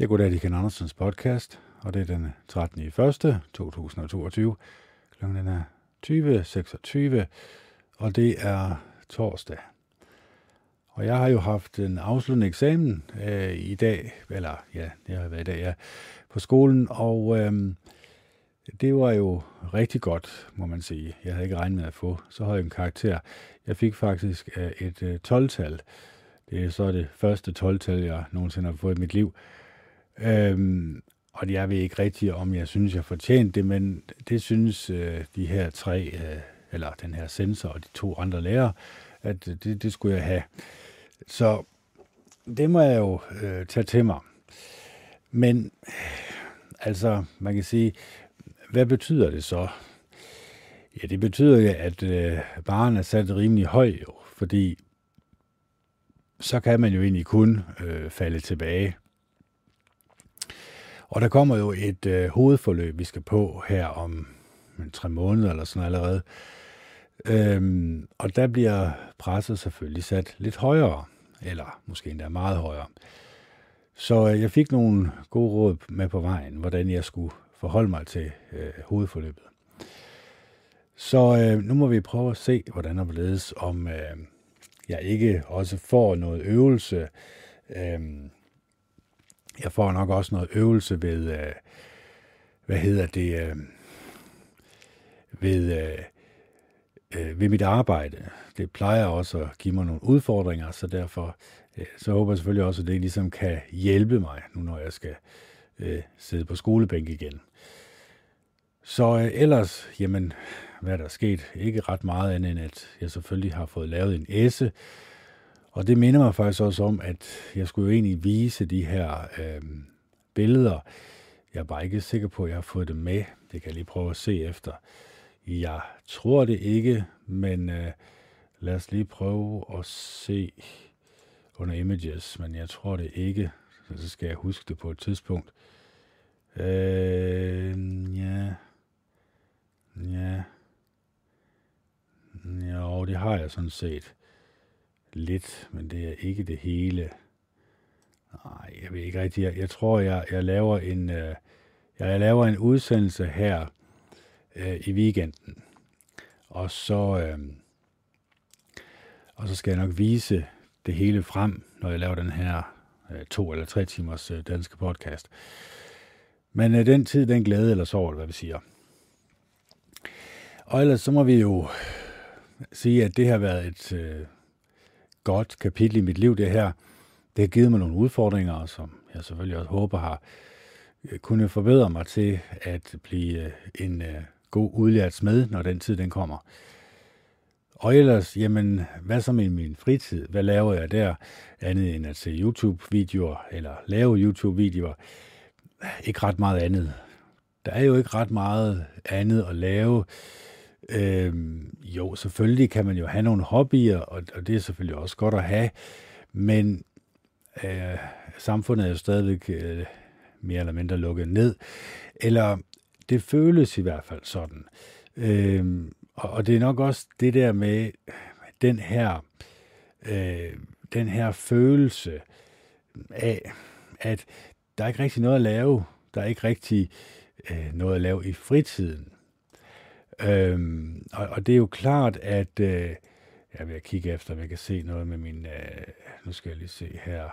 Jeg går der Ken Andersens podcast, og det er den øh, 13. i 1. 2022. Klokken er 20.26, og det er torsdag. Og jeg har jo haft en afsluttende eksamen øh, i dag, eller ja, det har været i dag, ja, på skolen, og øh, det var jo rigtig godt, må man sige. Jeg havde ikke regnet med at få så høj en karakter. Jeg fik faktisk øh, et øh, 12-tal. Det er så det første 12-tal, jeg nogensinde har fået i mit liv. Øhm, og jeg ved ikke rigtigt, om jeg synes, jeg fortjente det, men det synes øh, de her tre, øh, eller den her sensor og de to andre lærere, at øh, det, det skulle jeg have. Så det må jeg jo øh, tage til mig. Men altså, man kan sige, hvad betyder det så? Ja, det betyder jo, at øh, barnet er sat rimelig høj, jo, fordi så kan man jo egentlig kun øh, falde tilbage. Og der kommer jo et øh, hovedforløb, vi skal på her om en, tre måneder eller sådan allerede. Øhm, og der bliver presset selvfølgelig sat lidt højere, eller måske endda meget højere. Så øh, jeg fik nogle gode råd med på vejen, hvordan jeg skulle forholde mig til øh, hovedforløbet. Så øh, nu må vi prøve at se, hvordan der ledes, om øh, jeg ikke også får noget øvelse. Øh, jeg får nok også noget øvelse ved, øh, hvad hedder det, øh, ved, øh, øh, ved mit arbejde. Det plejer også at give mig nogle udfordringer, så derfor øh, så håber jeg selvfølgelig også, at det ligesom kan hjælpe mig, nu når jeg skal øh, sidde på skolebænk igen. Så øh, ellers, jamen, hvad er der sket? Ikke ret meget andet, end at jeg selvfølgelig har fået lavet en esse, og det minder mig faktisk også om, at jeg skulle jo egentlig vise de her øh, billeder. Jeg er bare ikke sikker på, at jeg har fået det med. Det kan jeg lige prøve at se efter. Jeg tror det ikke, men øh, lad os lige prøve at se under images, men jeg tror det ikke. Så skal jeg huske det på et tidspunkt. Øh, ja. Ja. Jo, det har jeg sådan set lidt, men det er ikke det hele. Nej, jeg ved ikke rigtigt. Jeg, jeg tror, jeg, jeg laver en øh, jeg laver en udsendelse her øh, i weekenden. Og så øh, og så skal jeg nok vise det hele frem, når jeg laver den her øh, to eller tre timers øh, danske podcast. Men øh, den tid, den glæde eller sorg, hvad vi siger. Og ellers så må vi jo sige, at det har været et øh, godt kapitel i mit liv, det her. Det har givet mig nogle udfordringer, som jeg selvfølgelig også håber har øh, kunne forbedre mig til at blive øh, en øh, god udlært smed, når den tid den kommer. Og ellers, jamen, hvad så med min fritid? Hvad laver jeg der? Andet end at se YouTube-videoer, eller lave YouTube-videoer. Ikke ret meget andet. Der er jo ikke ret meget andet at lave. Øhm, jo, selvfølgelig kan man jo have nogle hobbyer, og, og det er selvfølgelig også godt at have, men øh, samfundet er jo stadigvæk øh, mere eller mindre lukket ned. Eller det føles i hvert fald sådan. Øhm, og, og det er nok også det der med den her, øh, den her følelse af, at der er ikke rigtig noget at lave. Der er ikke rigtig øh, noget at lave i fritiden. Øhm, og, og det er jo klart, at øh, jeg vil kigge efter, om jeg kan se noget med min... Øh, nu skal jeg lige se her.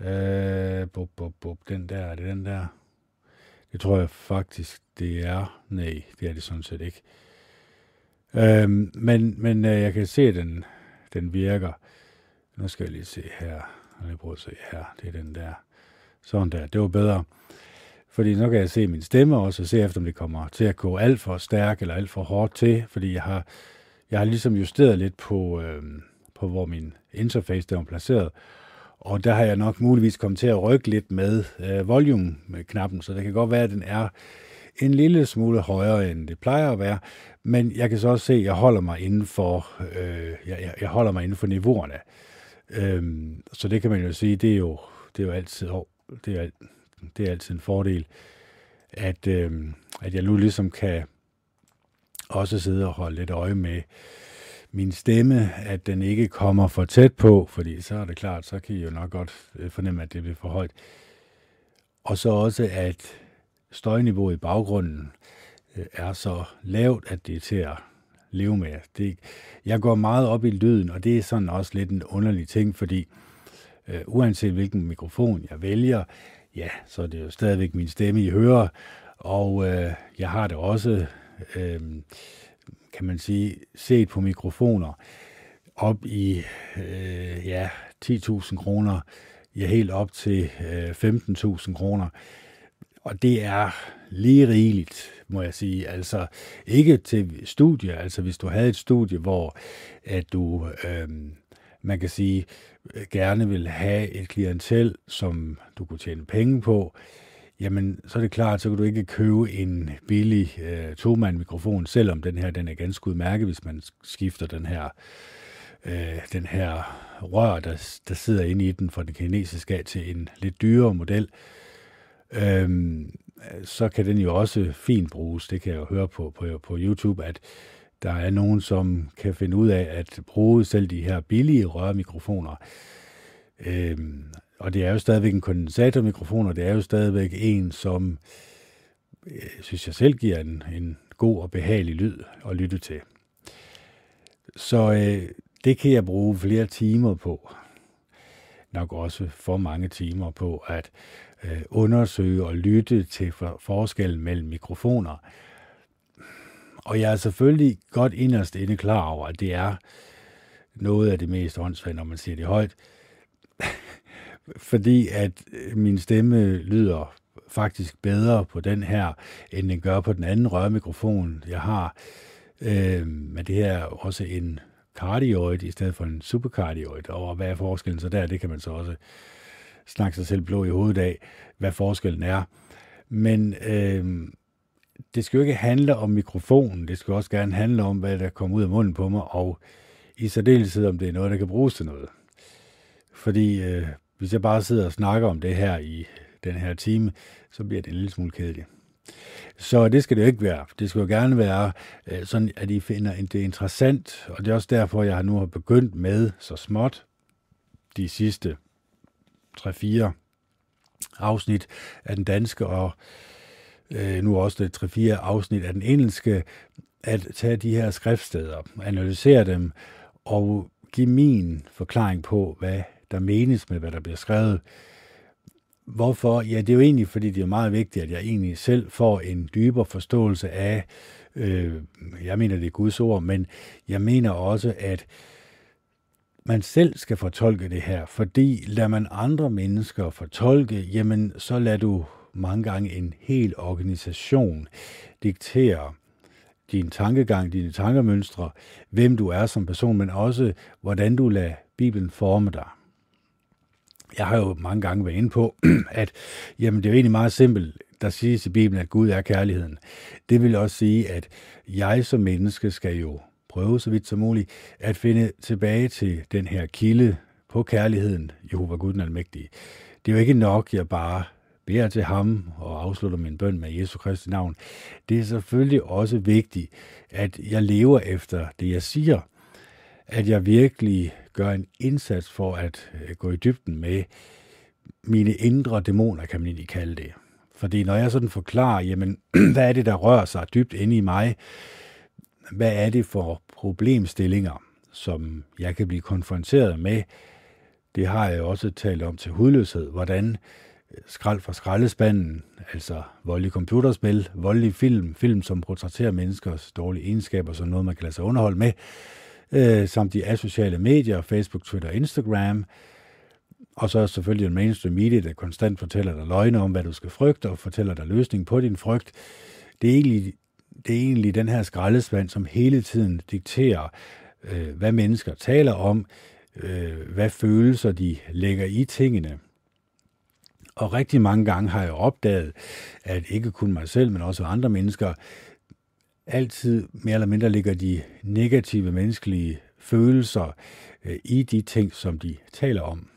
Øh, bup, bup, bup, den der, er det den der? Det tror jeg faktisk, det er. Nej, det er det sådan set ikke. Øhm, men men øh, jeg kan se, at den, den virker. Nu skal jeg lige se her. Jeg prøve at se her. Det er den der. Sådan der. Det var bedre. Fordi nu kan jeg se min stemme også, og se efter, om det kommer til at gå alt for stærkt eller alt for hårdt til, fordi jeg har, jeg har ligesom justeret lidt på, øh, på hvor min interface der er placeret. Og der har jeg nok muligvis kommet til at rykke lidt med øh, volume-knappen, så det kan godt være, at den er en lille smule højere, end det plejer at være. Men jeg kan så også se, at jeg holder mig inden for, øh, jeg, jeg holder mig inden for niveauerne. Øhm, så det kan man jo sige, det er jo, det er jo altid, det er, det er altid en fordel, at, øh, at jeg nu ligesom kan også sidde og holde lidt øje med min stemme, at den ikke kommer for tæt på, fordi så er det klart, så kan I jo nok godt øh, fornemme, at det bliver for højt. og så også, at støjniveauet i baggrunden øh, er så lavt, at det er til at leve med. Det, jeg går meget op i lyden, og det er sådan også lidt en underlig ting, fordi øh, uanset hvilken mikrofon jeg vælger, ja, så er det jo stadigvæk min stemme, I hører, og øh, jeg har det også, øh, kan man sige, set på mikrofoner op i øh, ja, 10.000 kroner, ja, helt op til øh, 15.000 kroner. Og det er lige rigeligt, må jeg sige. Altså ikke til studie, altså hvis du havde et studie, hvor at du, øh, man kan sige, øh, gerne vil have et klientel, som du kunne tjene penge på, jamen så er det klart, så kan du ikke købe en billig øh, tomand mikrofon, selvom den her den er ganske udmærket, hvis man skifter den her øh, den her rør, der, der sidder inde i den fra den kinesiske af til en lidt dyrere model. Øhm, så kan den jo også fint bruges. Det kan jeg jo høre på, på, på YouTube, at der er nogen, som kan finde ud af at bruge selv de her billige rørmikrofoner. Øhm, og det er jo stadigvæk en kondensatormikrofon, og det er jo stadigvæk en, som jeg øh, synes jeg selv giver en, en god og behagelig lyd at lytte til. Så øh, det kan jeg bruge flere timer på. Nok også for mange timer på at øh, undersøge og lytte til for, forskellen mellem mikrofoner. Og jeg er selvfølgelig godt inderst inde klar over, at det er noget af det mest åndssvagt, når man siger det højt. Fordi at øh, min stemme lyder faktisk bedre på den her, end den gør på den anden rørmikrofon, jeg har. Øh, men det her er også en cardioid i stedet for en supercardioid. Og hvad er forskellen så der? Det kan man så også snakke sig selv blå i hovedet af, hvad forskellen er. Men øh, det skal jo ikke handle om mikrofonen, det skal også gerne handle om, hvad der kommer ud af munden på mig, og i særdeleshed om det er noget, der kan bruges til noget. Fordi øh, hvis jeg bare sidder og snakker om det her i den her time, så bliver det en lille smule kedeligt. Så det skal det jo ikke være. Det skal jo gerne være øh, sådan, at I finder det interessant, og det er også derfor, jeg nu har begyndt med så småt de sidste 3-4 afsnit af den danske, og øh, nu også det 3-4 afsnit af den engelske, at tage de her skriftsteder, analysere dem, og give min forklaring på, hvad der menes med, hvad der bliver skrevet. Hvorfor? Ja, det er jo egentlig, fordi det er meget vigtigt, at jeg egentlig selv får en dybere forståelse af, øh, jeg mener, det er Guds ord, men jeg mener også, at man selv skal fortolke det her, fordi lader man andre mennesker fortolke, jamen så lader du mange gange en hel organisation dikterer din tankegang, dine tankemønstre, hvem du er som person, men også hvordan du lader Bibelen forme dig. Jeg har jo mange gange været inde på, at jamen, det er jo egentlig meget simpelt. Der siges i Bibelen, at Gud er kærligheden. Det vil også sige, at jeg som menneske skal jo prøve så vidt som muligt at finde tilbage til den her kilde på kærligheden, Jehova Gud den Almægtige. Det er jo ikke nok, jeg bare beder til ham og afslutter min bøn med Jesu Kristi navn. Det er selvfølgelig også vigtigt, at jeg lever efter det, jeg siger. At jeg virkelig gør en indsats for at øh, gå i dybden med mine indre dæmoner, kan man egentlig kalde det. Fordi når jeg sådan forklarer, jamen, hvad er det, der rører sig dybt inde i mig, hvad er det for problemstillinger, som jeg kan blive konfronteret med, det har jeg også talt om til hudløshed, hvordan skrald fra skraldespanden, altså voldelige computerspil, voldelige film, film som portrætterer menneskers dårlige egenskaber, som noget man kan lade sig underholde med, øh, samt de asociale medier, Facebook, Twitter, Instagram, og så er selvfølgelig en mainstream media, der konstant fortæller dig løgne om, hvad du skal frygte, og fortæller dig løsning på din frygt. Det er egentlig, det er egentlig den her skraldespand, som hele tiden dikterer, øh, hvad mennesker taler om, øh, hvad følelser de lægger i tingene. Og rigtig mange gange har jeg opdaget, at ikke kun mig selv, men også andre mennesker, altid mere eller mindre ligger de negative menneskelige følelser øh, i de ting, som de taler om.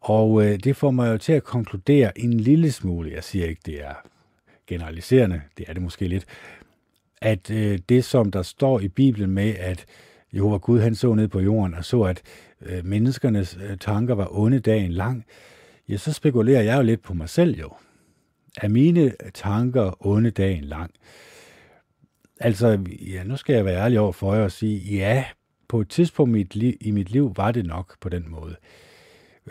Og øh, det får mig jo til at konkludere en lille smule, jeg siger ikke, det er generaliserende, det er det måske lidt, at øh, det, som der står i Bibelen med, at Jehova Gud han så ned på jorden og så, at menneskernes tanker var onde dagen lang, ja, så spekulerer jeg jo lidt på mig selv jo. Er mine tanker onde dagen lang? Altså, ja, nu skal jeg være ærlig over for jer og sige, ja, på et tidspunkt i mit, liv, i mit liv var det nok på den måde.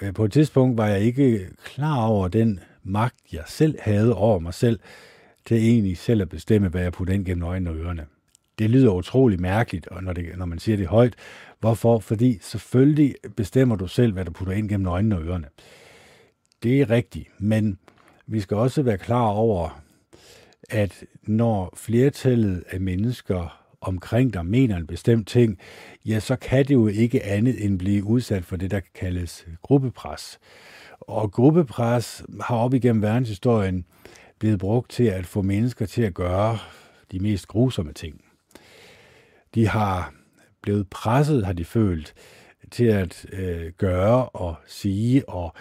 Øh, på et tidspunkt var jeg ikke klar over den magt, jeg selv havde over mig selv, til egentlig selv at bestemme, hvad jeg putter ind gennem øjnene og ørerne. Det lyder utrolig mærkeligt, og når, det, når man siger det højt. Hvorfor? Fordi selvfølgelig bestemmer du selv, hvad du putter ind gennem øjnene og ørerne. Det er rigtigt, men vi skal også være klar over, at når flertallet af mennesker omkring dig mener en bestemt ting, ja, så kan det jo ikke andet end blive udsat for det, der kaldes gruppepres. Og gruppepres har op igennem verdenshistorien blevet brugt til at få mennesker til at gøre de mest grusomme ting. De har blevet presset, har de følt, til at øh, gøre og sige og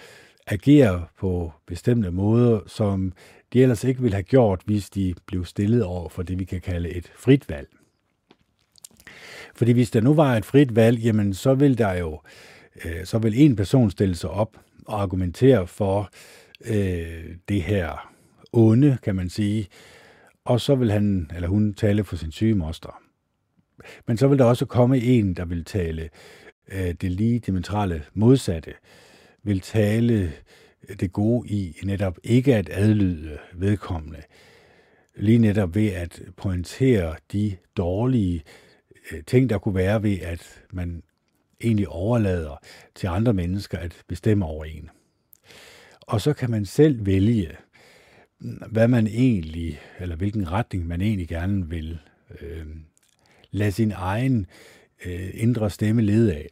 agerer på bestemte måder, som de ellers ikke ville have gjort, hvis de blev stillet over for det, vi kan kalde et frit valg. Fordi hvis der nu var et frit valg, jamen så vil der jo, øh, så vil en person stille sig op og argumentere for øh, det her onde, kan man sige, og så vil han eller hun tale for sin syge moster. Men så vil der også komme en, der vil tale øh, det lige dimensionale modsatte, vil tale det gode i netop ikke at adlyde vedkommende, lige netop ved at pointere de dårlige øh, ting, der kunne være ved, at man egentlig overlader til andre mennesker at bestemme over en. Og så kan man selv vælge, mm, hvad man egentlig, eller hvilken retning man egentlig gerne vil øh, lade sin egen øh, indre stemme lede af.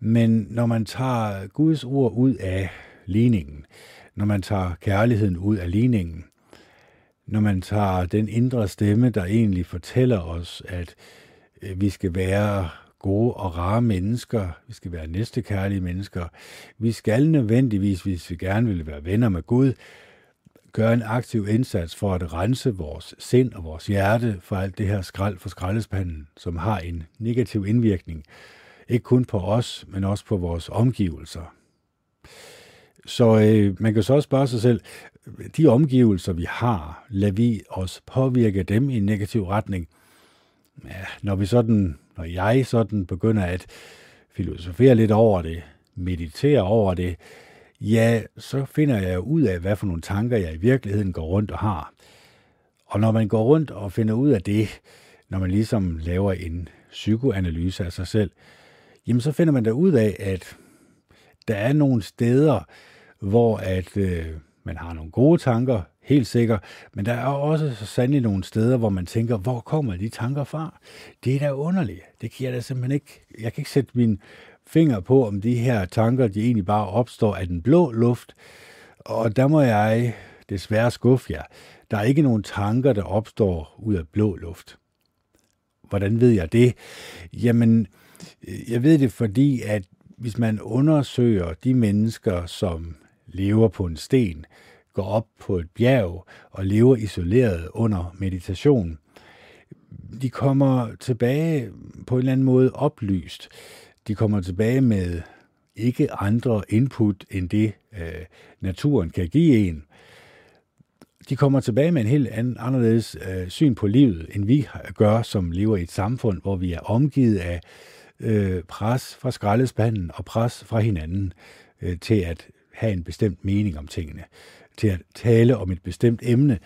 Men når man tager Guds ord ud af ligningen, når man tager kærligheden ud af ligningen, når man tager den indre stemme, der egentlig fortæller os, at øh, vi skal være gode og rare mennesker, vi skal være næstekærlige mennesker, vi skal nødvendigvis, hvis vi gerne vil være venner med Gud, gøre en aktiv indsats for at rense vores sind og vores hjerte for alt det her skrald for skraldespanden, som har en negativ indvirkning, ikke kun på os, men også på vores omgivelser. Så øh, man kan så også spørge sig selv, de omgivelser, vi har, lader vi os påvirke dem i en negativ retning? Ja, når vi sådan, når jeg sådan begynder at filosofere lidt over det, meditere over det, ja, så finder jeg ud af, hvad for nogle tanker jeg i virkeligheden går rundt og har. Og når man går rundt og finder ud af det, når man ligesom laver en psykoanalyse af sig selv, jamen så finder man da ud af, at der er nogle steder, hvor at øh, man har nogle gode tanker, helt sikkert, men der er også så sandelig nogle steder, hvor man tænker, hvor kommer de tanker fra? Det er da underligt. Det kan jeg da simpelthen ikke, jeg kan ikke sætte min finger på, om de her tanker, de egentlig bare opstår af den blå luft, og der må jeg desværre skuffe jer. Der er ikke nogen tanker, der opstår ud af blå luft. Hvordan ved jeg det? Jamen, jeg ved det, fordi at hvis man undersøger de mennesker, som lever på en sten, går op på et bjerg og lever isoleret under meditation, de kommer tilbage på en eller anden måde oplyst. De kommer tilbage med ikke andre input end det, øh, naturen kan give en. De kommer tilbage med en helt anden, anderledes øh, syn på livet, end vi gør, som lever i et samfund, hvor vi er omgivet af øh, øh, pres fra skraldespanden og pres fra hinanden øh, til at have en bestemt mening om tingene, til at tale om et bestemt emne.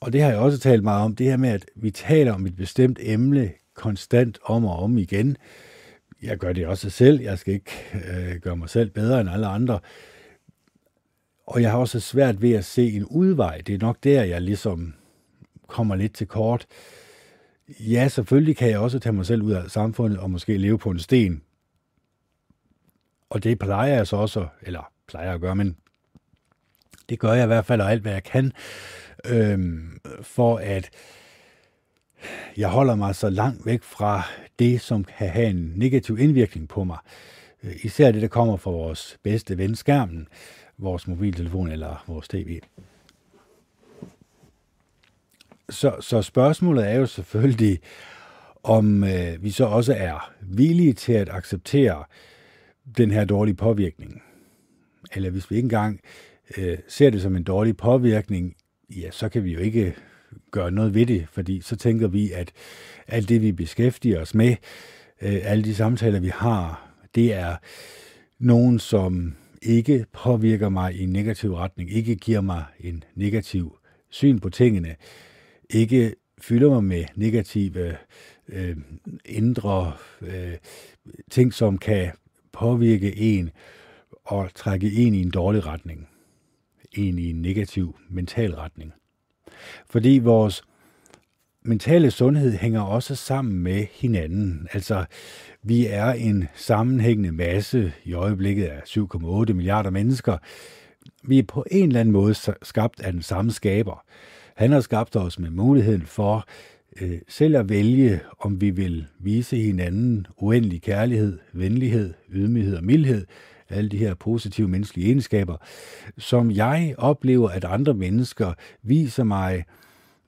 Og det har jeg også talt meget om, det her med, at vi taler om et bestemt emne konstant om og om igen. Jeg gør det også selv, jeg skal ikke øh, gøre mig selv bedre end alle andre. Og jeg har også svært ved at se en udvej. Det er nok der, jeg ligesom kommer lidt til kort. Ja, selvfølgelig kan jeg også tage mig selv ud af samfundet og måske leve på en sten. Og det plejer jeg så også, eller plejer at gøre, men det gør jeg i hvert fald og alt, hvad jeg kan, øhm, for at jeg holder mig så langt væk fra det, som kan have en negativ indvirkning på mig. Øh, især det, der kommer fra vores bedste ven, skærmen, vores mobiltelefon eller vores tv. Så, så spørgsmålet er jo selvfølgelig, om øh, vi så også er villige til at acceptere den her dårlige påvirkning. eller hvis vi ikke engang øh, ser det som en dårlig påvirkning, ja, så kan vi jo ikke gøre noget ved det, fordi så tænker vi, at alt det, vi beskæftiger os med, øh, alle de samtaler, vi har, det er nogen, som ikke påvirker mig i en negativ retning, ikke giver mig en negativ syn på tingene, ikke fylder mig med negative øh, indre øh, ting, som kan påvirke en og trække en i en dårlig retning, en i en negativ mental retning. Fordi vores mentale sundhed hænger også sammen med hinanden. Altså, vi er en sammenhængende masse i øjeblikket af 7,8 milliarder mennesker. Vi er på en eller anden måde skabt af den samme skaber. Han har skabt os med muligheden for øh, selv at vælge, om vi vil vise hinanden uendelig kærlighed, venlighed, ydmyghed og mildhed, alle de her positive menneskelige egenskaber, som jeg oplever, at andre mennesker viser mig,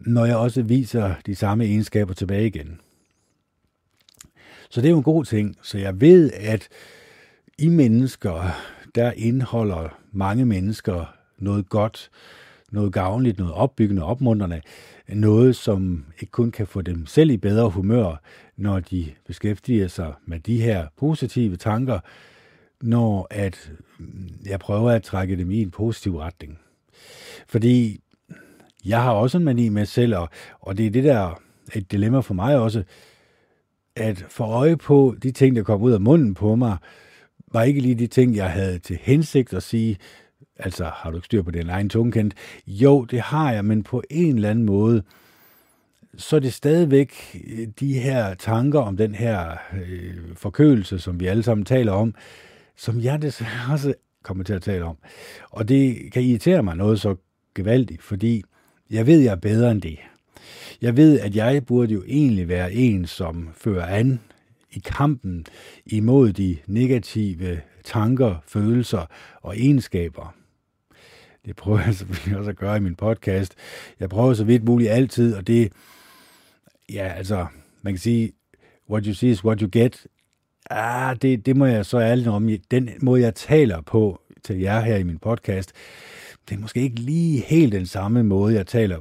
når jeg også viser de samme egenskaber tilbage igen. Så det er jo en god ting. Så jeg ved, at i mennesker, der indeholder mange mennesker noget godt, noget gavnligt, noget opbyggende, opmuntrende, noget, som ikke kun kan få dem selv i bedre humør, når de beskæftiger sig med de her positive tanker, når at mm, jeg prøver at trække dem i en positiv retning. Fordi jeg har også en mani med selv, og, og det er det der et dilemma for mig også, at få øje på de ting, der kom ud af munden på mig, var ikke lige de ting, jeg havde til hensigt at sige, altså har du ikke styr på din egen tungkendt? Jo, det har jeg, men på en eller anden måde, så er det stadigvæk øh, de her tanker om den her øh, forkølelse, som vi alle sammen taler om, som jeg desværre også kommer til at tale om. Og det kan irritere mig noget så gevaldigt, fordi jeg ved, jeg er bedre end det. Jeg ved, at jeg burde jo egentlig være en, som fører an i kampen imod de negative tanker, følelser og egenskaber. Det prøver jeg selvfølgelig også at gøre i min podcast. Jeg prøver så vidt muligt altid, og det, ja, altså, man kan sige, what you see is what you get. Ah, det, det må jeg så ærligt om. Den måde, jeg taler på til jer her i min podcast, det er måske ikke lige helt den samme måde, jeg taler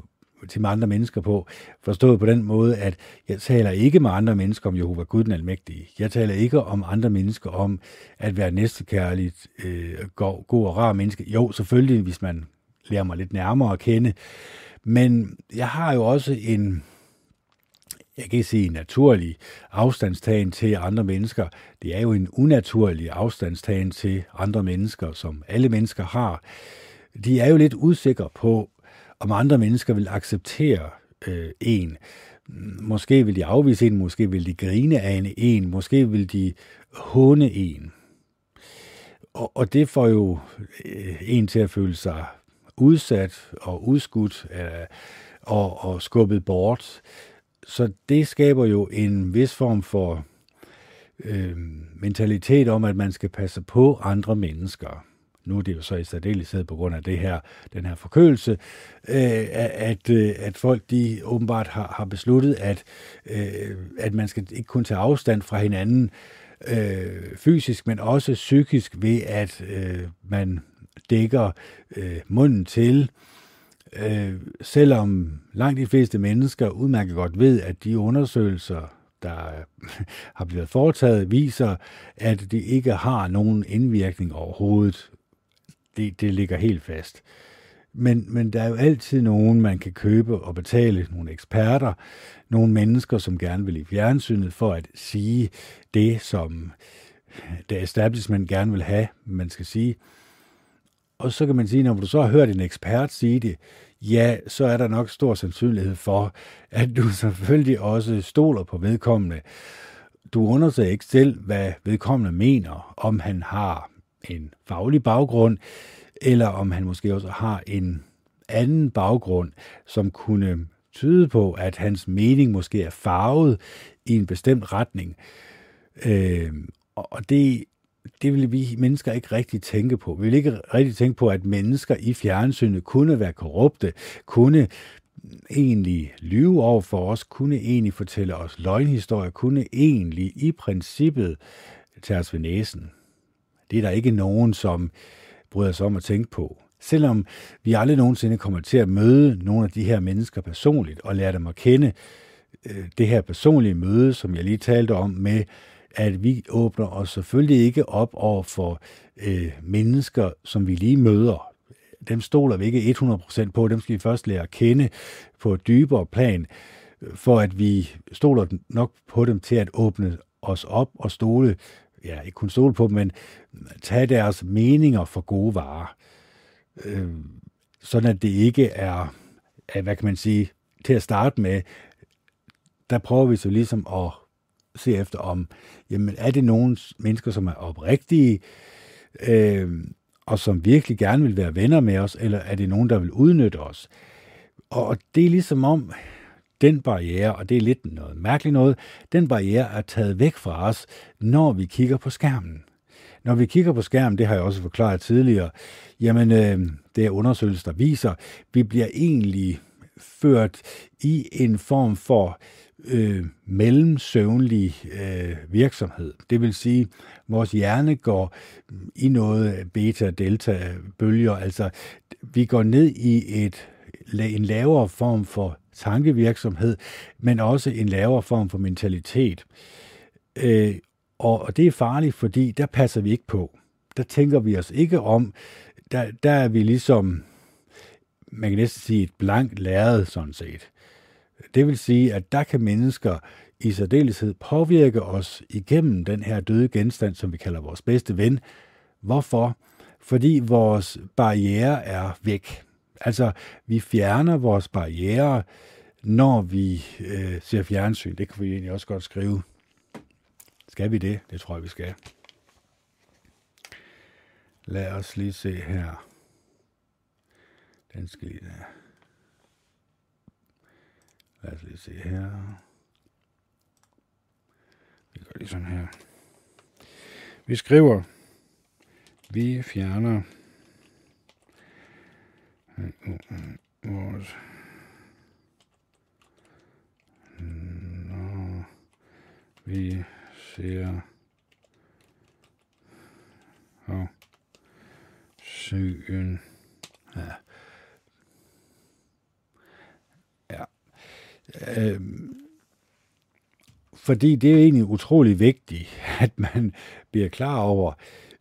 til andre mennesker på. Forstået på den måde, at jeg taler ikke med andre mennesker om Jehova Gud den Almægtige. Jeg taler ikke om andre mennesker om at være næstekærligt, øh, god, god og rar menneske. Jo, selvfølgelig, hvis man lærer mig lidt nærmere at kende. Men jeg har jo også en, jeg kan ikke sige naturlig afstandstagen til andre mennesker. Det er jo en unaturlig afstandstagen til andre mennesker, som alle mennesker har. De er jo lidt usikre på, om andre mennesker vil acceptere øh, en. Måske vil de afvise en, måske vil de grine af en, en måske vil de håne en. Og, og det får jo øh, en til at føle sig udsat og udskudt øh, og, og skubbet bort. Så det skaber jo en vis form for øh, mentalitet om, at man skal passe på andre mennesker nu er det jo så i særdeleshed på grund af det her, den her forkølelse, øh, at, øh, at folk de åbenbart har, har besluttet, at, øh, at man skal ikke kun tage afstand fra hinanden øh, fysisk, men også psykisk ved, at øh, man dækker øh, munden til, øh, selvom langt de fleste mennesker udmærket godt ved, at de undersøgelser, der har blevet foretaget, viser, at det ikke har nogen indvirkning overhovedet det, det ligger helt fast. Men, men der er jo altid nogen, man kan købe og betale, nogle eksperter, nogle mennesker, som gerne vil i fjernsynet for at sige det, som det establishment gerne vil have, man skal sige. Og så kan man sige, når du så har hørt en ekspert sige det, ja, så er der nok stor sandsynlighed for, at du selvfølgelig også stoler på vedkommende. Du undersøger ikke selv, hvad vedkommende mener, om han har en faglig baggrund, eller om han måske også har en anden baggrund, som kunne tyde på, at hans mening måske er farvet i en bestemt retning. Øh, og det, det vil vi mennesker ikke rigtig tænke på. Vi vil ikke rigtig tænke på, at mennesker i fjernsynet kunne være korrupte, kunne egentlig lyve over for os, kunne egentlig fortælle os løgnhistorier, kunne egentlig i princippet tage os ved næsen. Det er der ikke nogen, som bryder sig om at tænke på. Selvom vi aldrig nogensinde kommer til at møde nogle af de her mennesker personligt og lære dem at kende, øh, det her personlige møde, som jeg lige talte om, med at vi åbner os selvfølgelig ikke op over for øh, mennesker, som vi lige møder. Dem stoler vi ikke 100% på, dem skal vi først lære at kende på et dybere plan, øh, for at vi stoler nok på dem til at åbne os op og stole, ja, ikke kun stole på dem, men tage deres meninger for gode varer. Øh, sådan at det ikke er, er, hvad kan man sige, til at starte med, der prøver vi så ligesom at se efter om, jamen er det nogle mennesker, som er oprigtige, øh, og som virkelig gerne vil være venner med os, eller er det nogen, der vil udnytte os? Og det er ligesom om, den barriere, og det er lidt noget mærkeligt noget, den barriere er taget væk fra os, når vi kigger på skærmen. Når vi kigger på skærmen, det har jeg også forklaret tidligere, jamen øh, det er undersøgelser, der viser, vi bliver egentlig ført i en form for øh, mellemsøvnlig øh, virksomhed. Det vil sige, at vores hjerne går i noget beta-delta-bølger, altså vi går ned i et, en lavere form for tankevirksomhed, men også en lavere form for mentalitet. Øh, og, og det er farligt, fordi der passer vi ikke på. Der tænker vi os ikke om. Der, der er vi ligesom, man kan næsten sige, et blankt lærred sådan set. Det vil sige, at der kan mennesker i særdeleshed påvirke os igennem den her døde genstand, som vi kalder vores bedste ven. Hvorfor? Fordi vores barriere er væk. Altså, vi fjerner vores barriere, når vi øh, ser fjernsyn. Det kan vi egentlig også godt skrive. Skal vi det? Det tror jeg, vi skal. Lad os lige se her. Den skal lige der. Lad os lige se her. Vi gør lige sådan her. Vi skriver, vi fjerner vores når vi ser og søen ja. ja. Øhm, fordi det er egentlig utrolig vigtigt, at man bliver klar over,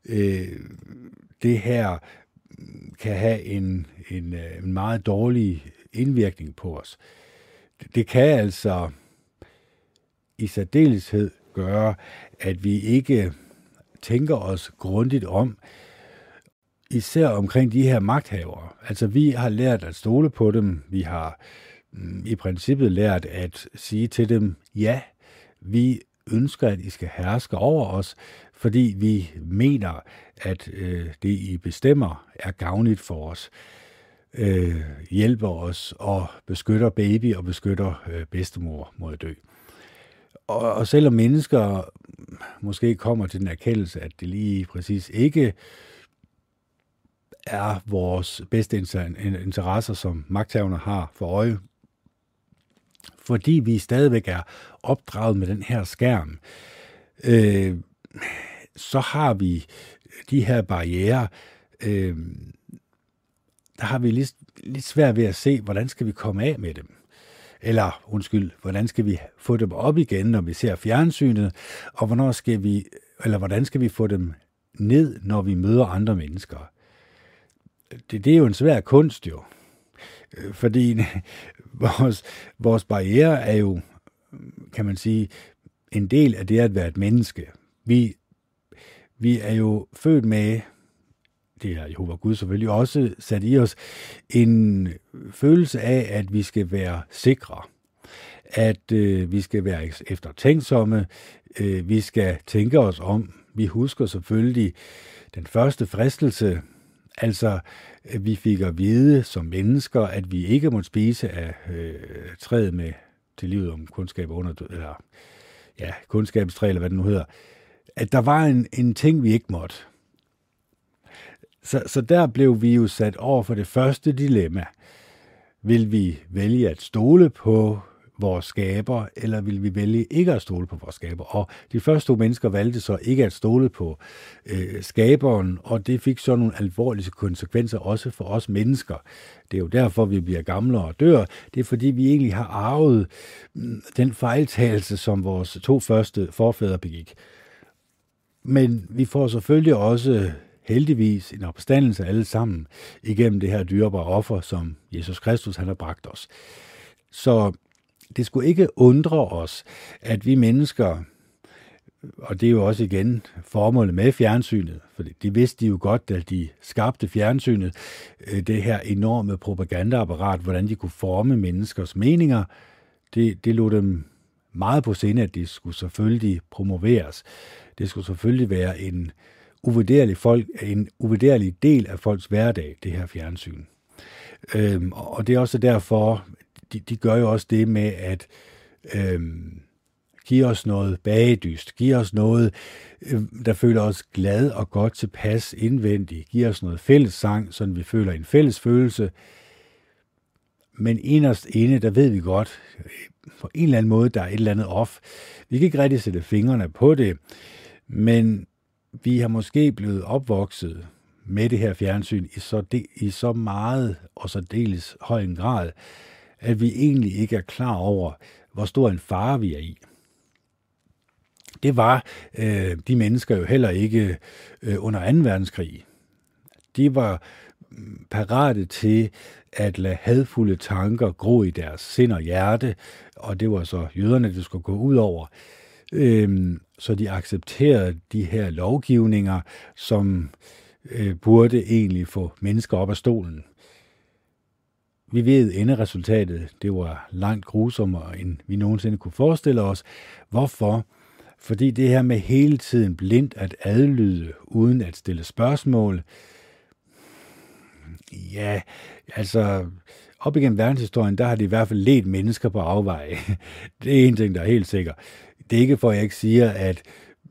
øh, det her kan have en, en, øh, en meget dårlig indvirkning på os. Det kan altså i særdeleshed gøre, at vi ikke tænker os grundigt om, især omkring de her magthavere. Altså vi har lært at stole på dem, vi har mm, i princippet lært at sige til dem, ja, vi ønsker, at I skal herske over os, fordi vi mener, at øh, det, I bestemmer, er gavnligt for os, øh, hjælper os og beskytter baby og beskytter øh, bedstemor mod at dø. Og, og selvom mennesker måske kommer til den erkendelse, at det lige præcis ikke er vores bedste interesser, som magthaverne har for øje, fordi vi stadigvæk er opdraget med den her skærm, øh, så har vi de her barriere, øh, der har vi lidt, lidt svært ved at se, hvordan skal vi komme af med dem. Eller, undskyld, hvordan skal vi få dem op igen, når vi ser fjernsynet, og hvornår skal vi, eller hvordan skal vi få dem ned, når vi møder andre mennesker. Det, det er jo en svær kunst jo, øh, fordi vores, vores barriere er jo, kan man sige, en del af det at være et menneske. Vi, vi er jo født med, det er Jehova Gud selvfølgelig også sat i os, en følelse af, at vi skal være sikre. At øh, vi skal være eftertænksomme. Øh, vi skal tænke os om. Vi husker selvfølgelig den første fristelse, altså vi fik at vide som mennesker, at vi ikke måtte spise af øh, træet med til livet om kundskab under, eller ja, kundskabstræ, eller hvad det nu hedder, at der var en, en ting, vi ikke måtte. Så, så der blev vi jo sat over for det første dilemma. Vil vi vælge at stole på vores skaber, eller vil vi vælge ikke at stole på vores skaber? Og de første to mennesker valgte så ikke at stole på øh, skaberen, og det fik så nogle alvorlige konsekvenser også for os mennesker. Det er jo derfor, vi bliver gamle og dør. Det er fordi, vi egentlig har arvet mm, den fejltagelse, som vores to første forfædre begik. Men vi får selvfølgelig også heldigvis en opstandelse alle sammen igennem det her dyrebare offer, som Jesus Kristus han har bragt os. Så det skulle ikke undre os, at vi mennesker, og det er jo også igen formålet med fjernsynet, for de vidste de jo godt, da de skabte fjernsynet, øh, det her enorme propagandaapparat, hvordan de kunne forme menneskers meninger, det, det lå dem meget på sinde, at det skulle selvfølgelig promoveres. Det skulle selvfølgelig være en uvurderlig, folk, en uvurderlig del af folks hverdag, det her fjernsyn. Øhm, og det er også derfor, de, de gør jo også det med at øhm, give os noget bagedyst, give os noget, øhm, der føler os glad og godt tilpas indvendigt, give os noget fælles sang, så vi føler en fælles følelse. Men inderst inde, der ved vi godt, øh, på en eller anden måde, der er et eller andet off. Vi kan ikke rigtig sætte fingrene på det, men vi har måske blevet opvokset med det her fjernsyn i så, de, i så meget og så dels høj en grad, at vi egentlig ikke er klar over, hvor stor en fare vi er i. Det var øh, de mennesker jo heller ikke øh, under 2. verdenskrig. De var mm, parate til at lade hadfulde tanker gro i deres sind og hjerte, og det var så jøderne, det skulle gå ud over. Øh, Øhm, så de accepterede de her lovgivninger, som øh, burde egentlig få mennesker op af stolen. Vi ved, enderesultatet det var langt grusommere, end vi nogensinde kunne forestille os. Hvorfor? Fordi det her med hele tiden blindt at adlyde, uden at stille spørgsmål, ja, altså op igennem verdenshistorien, der har de i hvert fald let mennesker på afveje. Det er en ting, der er helt sikker. Det er ikke for, at jeg ikke siger, at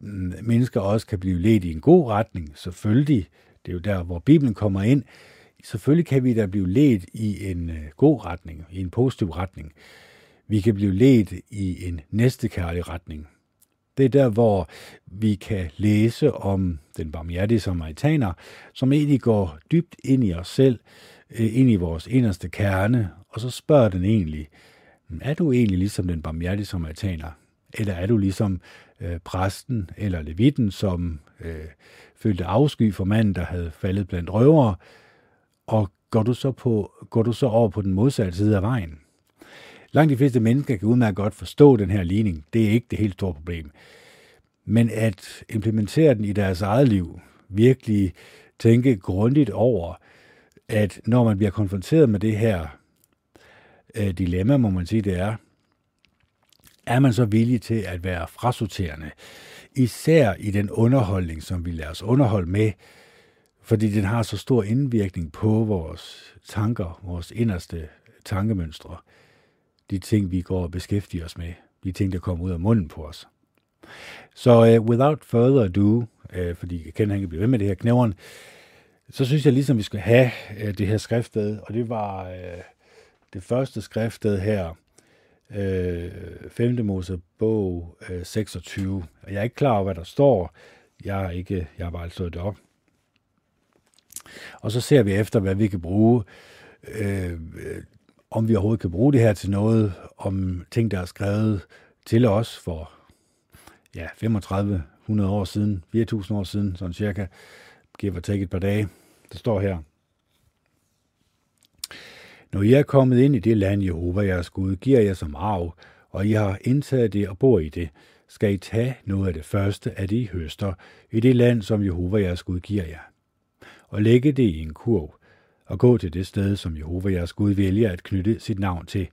mm, mennesker også kan blive ledt i en god retning. Selvfølgelig, det er jo der, hvor Bibelen kommer ind. Selvfølgelig kan vi da blive ledt i en øh, god retning, i en positiv retning. Vi kan blive ledt i en næstekærlig retning. Det er der, hvor vi kan læse om den barmhjertige samaritaner, som egentlig går dybt ind i os selv, øh, ind i vores inderste kerne, og så spørger den egentlig, mm, er du egentlig ligesom den barmhjertige samaritaner? Eller er du ligesom øh, præsten eller levitten, som øh, følte afsky for manden, der havde faldet blandt røvere, og går du, så på, går du så over på den modsatte side af vejen? Langt de fleste mennesker kan udmærket godt forstå den her ligning. Det er ikke det helt store problem. Men at implementere den i deres eget liv, virkelig tænke grundigt over, at når man bliver konfronteret med det her øh, dilemma, må man sige, det er, er man så villig til at være frasorterende, især i den underholdning, som vi lader os underholde med, fordi den har så stor indvirkning på vores tanker, vores inderste tankemønstre, de ting, vi går og beskæftiger os med, de ting, der kommer ud af munden på os. Så uh, without further ado, uh, fordi jeg han kan blive ved med det her knæveren, så synes jeg ligesom, vi skal have uh, det her skriftsted, og det var uh, det første skriftsted her, øh, 5. Mosebog øh, 26. Og jeg er ikke klar over, hvad der står. Jeg, er ikke, jeg har bare slået det op. Og så ser vi efter, hvad vi kan bruge. Øh, om vi overhovedet kan bruge det her til noget, om ting, der er skrevet til os for ja, 3500 år siden, 4000 år siden, sådan cirka, giver take et par dage. Det står her. Når I er kommet ind i det land, Jehova jeres Gud giver jer som arv, og I har indtaget det og bor i det, skal I tage noget af det første af det, I høster, i det land, som Jehova jeres Gud giver jer. Og lægge det i en kurv, og gå til det sted, som Jehova jeres Gud vælger at knytte sit navn til.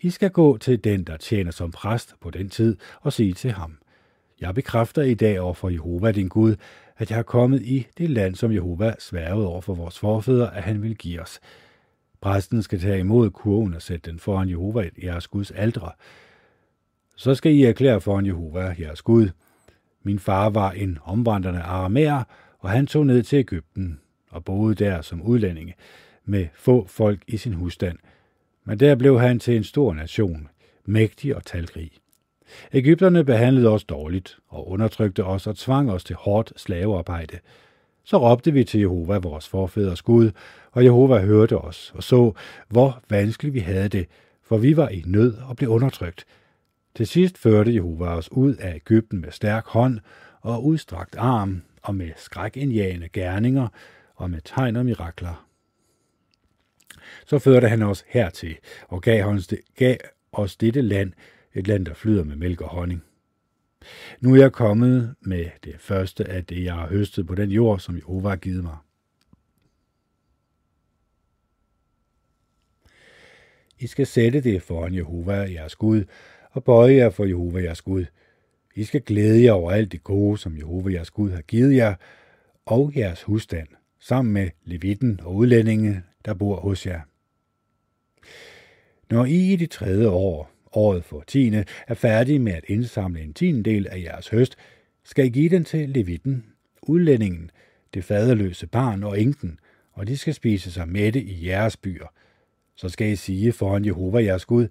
I skal gå til den, der tjener som præst på den tid, og sige til ham, Jeg bekræfter i dag over for Jehova din Gud, at jeg er kommet i det land, som Jehova sværgede over for vores forfædre, at han vil give os. Præsten skal tage imod kurven og sætte den foran Jehova, jeres Guds aldre. Så skal I erklære foran Jehova, jeres Gud. Min far var en omvandrende aramæer, og han tog ned til Ægypten og boede der som udlændinge med få folk i sin husstand. Men der blev han til en stor nation, mægtig og talrig. Ægypterne behandlede os dårligt og undertrykte os og tvang os til hårdt slavearbejde. Så råbte vi til Jehova, vores forfædres Gud, og Jehova hørte os og så, hvor vanskeligt vi havde det, for vi var i nød og blev undertrykt. Til sidst førte Jehova os ud af Ægypten med stærk hånd og udstrakt arm og med skrækindjagende gerninger og med tegn og mirakler. Så førte han os hertil og gav os, gav os dette land, et land, der flyder med mælk og honning. Nu er jeg kommet med det første af det, jeg har høstet på den jord, som Jehova har givet mig. I skal sætte det foran Jehova, jeres Gud, og bøje jer for Jehova, jeres Gud. I skal glæde jer over alt det gode, som Jehova, jeres Gud, har givet jer, og jeres husstand, sammen med levitten og udlændinge, der bor hos jer. Når I i det tredje år, året for tiende, er færdige med at indsamle en tiendel af jeres høst, skal I give den til levitten, udlændingen, det faderløse barn og enken, og de skal spise sig mætte i jeres byer. Så skal I sige foran Jehova jeres Gud,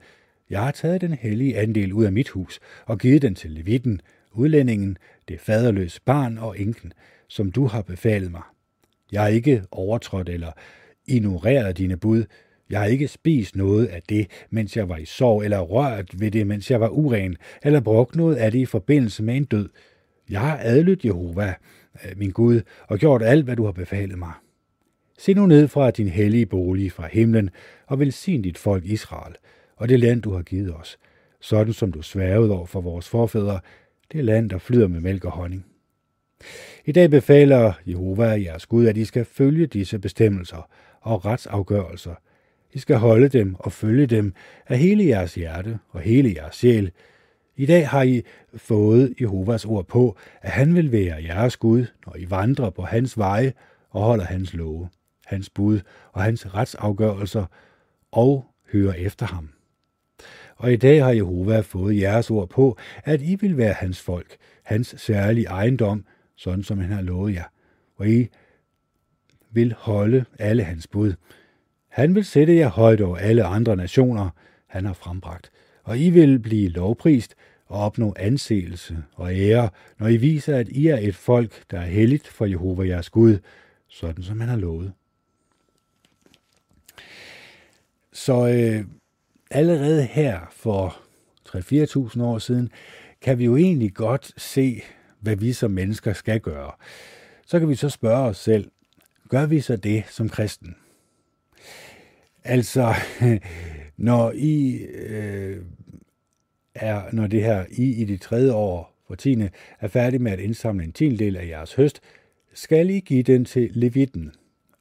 jeg har taget den hellige andel ud af mit hus og givet den til levitten, udlændingen, det faderløse barn og enken, som du har befalet mig. Jeg har ikke overtrådt eller ignoreret dine bud. Jeg har ikke spist noget af det, mens jeg var i sorg, eller rørt ved det, mens jeg var uren, eller brugt noget af det i forbindelse med en død. Jeg har adlydt Jehova, øh, min Gud, og gjort alt, hvad du har befalet mig. Se nu ned fra din hellige bolig fra himlen, og velsign dit folk Israel, og det land, du har givet os, sådan som du sværgede over for vores forfædre, det land, der flyder med mælk og honning. I dag befaler Jehova jeres Gud, at I skal følge disse bestemmelser og retsafgørelser. I skal holde dem og følge dem af hele jeres hjerte og hele jeres sjæl. I dag har I fået Jehovas ord på, at han vil være jeres Gud, når I vandrer på hans veje og holder hans love, hans bud og hans retsafgørelser og hører efter ham. Og i dag har Jehova fået jeres ord på, at I vil være hans folk, hans særlige ejendom, sådan som han har lovet jer. Og I vil holde alle hans bud. Han vil sætte jer højt over alle andre nationer, han har frembragt. Og I vil blive lovprist og opnå anseelse og ære, når I viser, at I er et folk, der er helligt for Jehova jeres Gud, sådan som han har lovet. Så øh, allerede her for 3-4.000 år siden, kan vi jo egentlig godt se, hvad vi som mennesker skal gøre. Så kan vi så spørge os selv, gør vi så det som kristen? Altså, når I øh, er, når det her I i det tredje år for tiende er færdig med at indsamle en tiendel af jeres høst, skal I give den til levitten,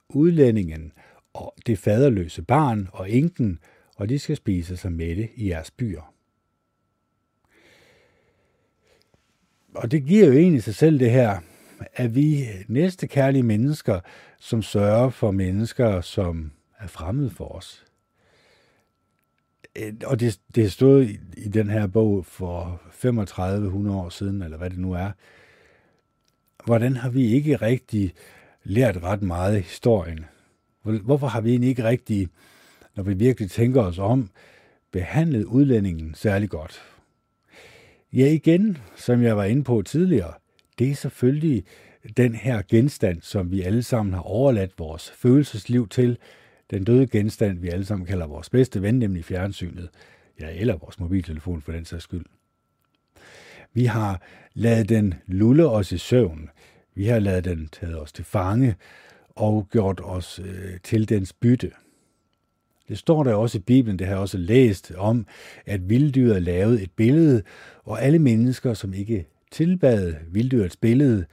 udlændingen og det faderløse barn og enken, og de skal spise sig mætte i jeres byer. Og det giver jo egentlig sig selv det her, at vi næste kærlige mennesker, som sørger for mennesker, som er fremmed for os. Øh, og det, det stod i, i den her bog for 3500 år siden, eller hvad det nu er. Hvordan har vi ikke rigtig lært ret meget af historien? Hvorfor har vi egentlig ikke rigtig, når vi virkelig tænker os om, behandlet udlændingen særlig godt? Ja, igen, som jeg var inde på tidligere, det er selvfølgelig den her genstand, som vi alle sammen har overladt vores følelsesliv til, den døde genstand, vi alle sammen kalder vores bedste ven, nemlig fjernsynet, ja, eller vores mobiltelefon for den sags skyld. Vi har ladet den lulle os i søvn. Vi har ladet den taget os til fange og gjort os øh, til dens bytte. Det står der også i Bibelen, det har jeg også læst om, at vilddyret lavede et billede, og alle mennesker, som ikke tilbad vilddyrets billede,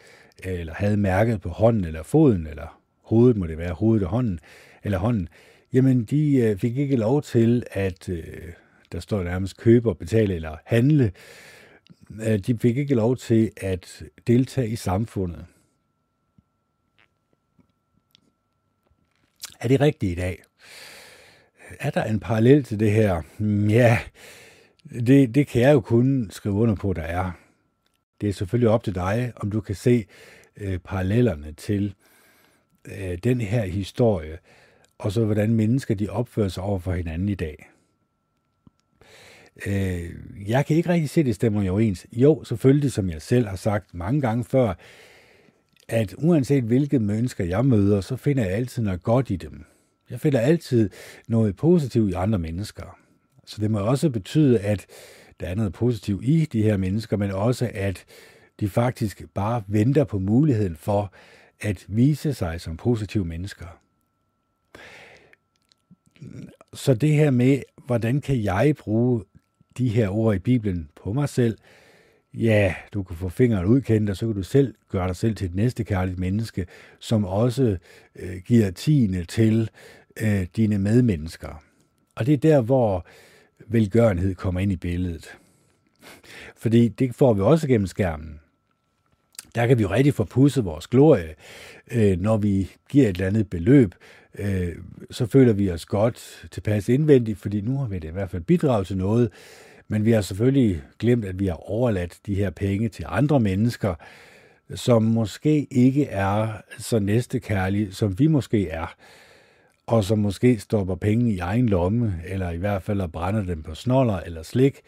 eller havde mærket på hånden eller foden, eller hovedet må det være, hovedet og hånden, eller hånden, jamen de øh, fik ikke lov til at, øh, der står nærmest købe og betale eller handle, øh, de fik ikke lov til at deltage i samfundet. Er det rigtigt i dag? Er der en parallel til det her? Ja, det, det kan jeg jo kun skrive under på, der er. Det er selvfølgelig op til dig, om du kan se øh, parallellerne til øh, den her historie, og så hvordan mennesker de opfører sig over for hinanden i dag. Øh, jeg kan ikke rigtig se, at det stemmer jo ens. Jo, selvfølgelig, som jeg selv har sagt mange gange før, at uanset hvilket mennesker jeg møder, så finder jeg altid noget godt i dem. Jeg finder altid noget positivt i andre mennesker. Så det må også betyde, at der er noget positivt i de her mennesker, men også at de faktisk bare venter på muligheden for at vise sig som positive mennesker. Så det her med, hvordan kan jeg bruge de her ord i Bibelen på mig selv, ja, du kan få fingeren udkendt, og så kan du selv gøre dig selv til et næste kærligt menneske, som også øh, giver tiende til øh, dine medmennesker. Og det er der, hvor velgørenhed kommer ind i billedet. Fordi det får vi også gennem skærmen. Der kan vi jo rigtig få pudset vores glorie, øh, når vi giver et eller andet beløb. Øh, så føler vi os godt tilpas indvendigt, fordi nu har vi det i hvert fald bidraget til noget. Men vi har selvfølgelig glemt, at vi har overladt de her penge til andre mennesker, som måske ikke er så næstekærlige, som vi måske er, og som måske stopper penge i egen lomme, eller i hvert fald brænder dem på snoller eller slik,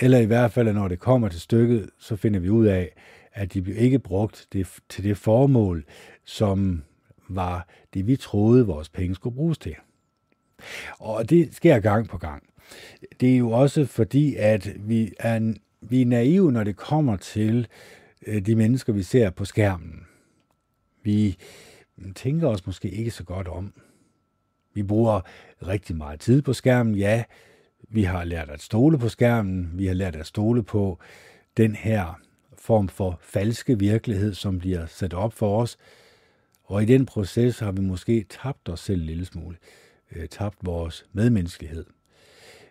eller i hvert fald, når det kommer til stykket, så finder vi ud af, at de ikke brugt det, til det formål, som var det, vi troede, vores penge skulle bruges til. Og det sker gang på gang. Det er jo også fordi, at vi er, vi er naive, når det kommer til øh, de mennesker, vi ser på skærmen. Vi tænker os måske ikke så godt om. Vi bruger rigtig meget tid på skærmen, ja. Vi har lært at stole på skærmen. Vi har lært at stole på den her form for falske virkelighed, som bliver sat op for os. Og i den proces har vi måske tabt os selv en lille smule. Øh, tabt vores medmenneskelighed.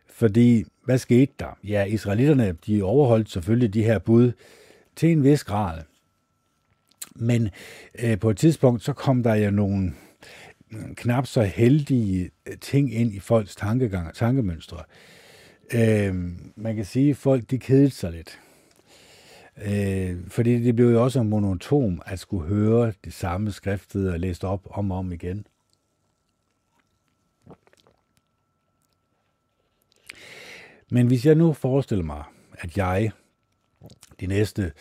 Fordi, hvad skete der? Ja, israelitterne, de overholdt selvfølgelig de her bud til en vis grad. Men øh, på et tidspunkt, så kom der jo nogle øh, knap så heldige øh, ting ind i folks tankegang og tankemønstre. Øh, man kan sige, at folk de kedede sig lidt. Øh, fordi det blev jo også monotom at skulle høre det samme skriftet og læst op om og om igen. Men hvis jeg nu forestiller mig, at jeg de næste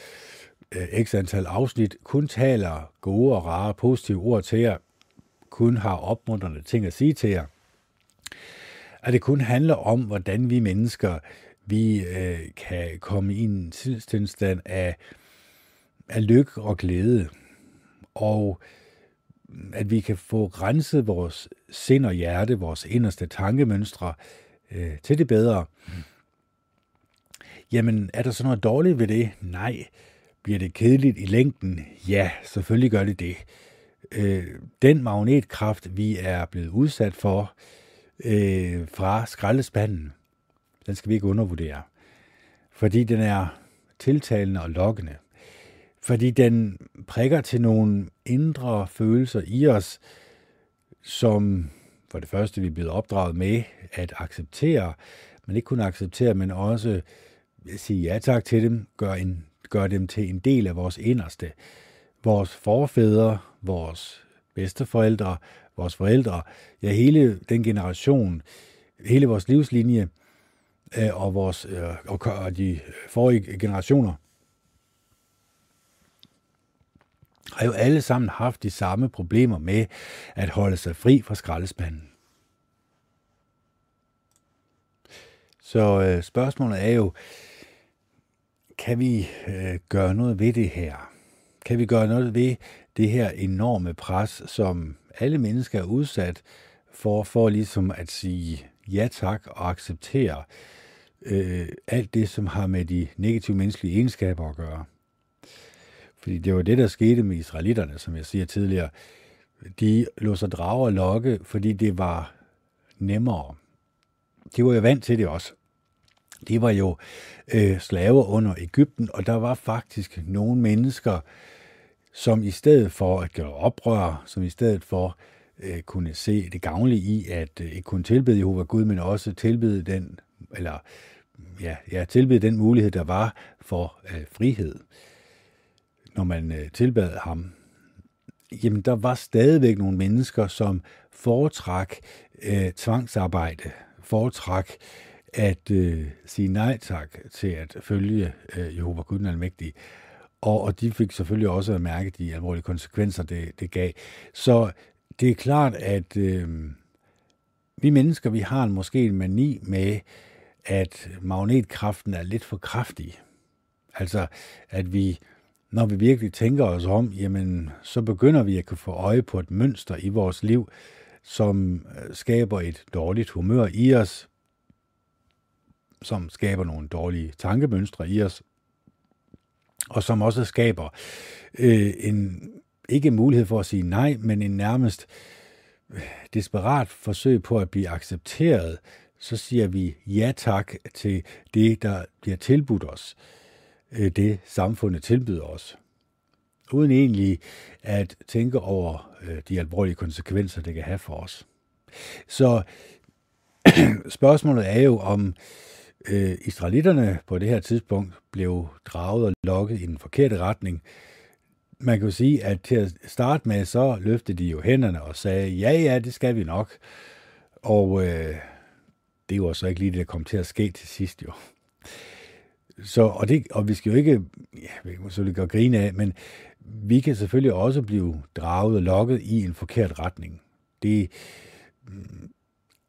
øh, x antal afsnit kun taler gode og rare, positive ord til jer, kun har opmuntrende ting at sige til jer, at det kun handler om, hvordan vi mennesker vi øh, kan komme i en tilstand af, af lykke og glæde, og at vi kan få renset vores sind og hjerte, vores inderste tankemønstre øh, til det bedre. Jamen, er der så noget dårligt ved det? Nej. Bliver det kedeligt i længden? Ja, selvfølgelig gør det det. Øh, den magnetkraft, vi er blevet udsat for øh, fra skraldespanden, den skal vi ikke undervurdere. Fordi den er tiltalende og lokkende. Fordi den prikker til nogle indre følelser i os, som for det første vi er blevet opdraget med at acceptere, men ikke kun acceptere, men også sige ja tak til dem, gør, en, gør dem til en del af vores inderste. Vores forfædre, vores bedsteforældre, vores forældre, ja hele den generation, hele vores livslinje, øh, og, vores, øh, og de forrige generationer, har jo alle sammen haft de samme problemer med at holde sig fri fra skraldespanden. Så øh, spørgsmålet er jo, kan vi øh, gøre noget ved det her? Kan vi gøre noget ved det her enorme pres, som alle mennesker er udsat for, for ligesom at sige ja tak og acceptere øh, Øh, alt det, som har med de negative menneskelige egenskaber at gøre. Fordi det var det, der skete med israelitterne, som jeg siger tidligere. De lå sig drage og lokke, fordi det var nemmere. De var jo vant til det også. De var jo øh, slaver under Ægypten, og der var faktisk nogle mennesker, som i stedet for at gøre oprør, som i stedet for øh, kunne se det gavnlige i at øh, ikke kun tilbede Jehova Gud, men også tilbede den, eller ja, ja, tilbede den mulighed, der var for øh, frihed, når man øh, tilbad ham. Jamen, der var stadigvæk nogle mennesker, som foretræk øh, tvangsarbejde, foretræk at øh, sige nej tak til at følge øh, Jehova Gud den Almægtige. Og, og de fik selvfølgelig også at mærke de alvorlige konsekvenser, det, det gav. Så det er klart, at øh, vi mennesker, vi har en, måske en mani med, at magnetkraften er lidt for kraftig. Altså, at vi, når vi virkelig tænker os om, jamen, så begynder vi at kunne få øje på et mønster i vores liv, som øh, skaber et dårligt humør i os, som skaber nogle dårlige tankemønstre i os, og som også skaber øh, en, ikke mulighed for at sige nej, men en nærmest øh, desperat forsøg på at blive accepteret, så siger vi ja tak til det, der bliver tilbudt os, øh, det samfundet tilbyder os, uden egentlig at tænke over øh, de alvorlige konsekvenser, det kan have for os. Så spørgsmålet er jo, om øh, israelitterne på det her tidspunkt blev draget og lokket i den forkerte retning. Man kan sige, at til at starte med, så løftede de jo hænderne og sagde, ja, ja, det skal vi nok. Og øh, det var så altså ikke lige det, der kom til at ske til sidst jo. Så, og, det, og vi skal jo ikke, ja, vi kan selvfølgelig gøre grine af, men vi kan selvfølgelig også blive draget og lokket i en forkert retning. Det mm,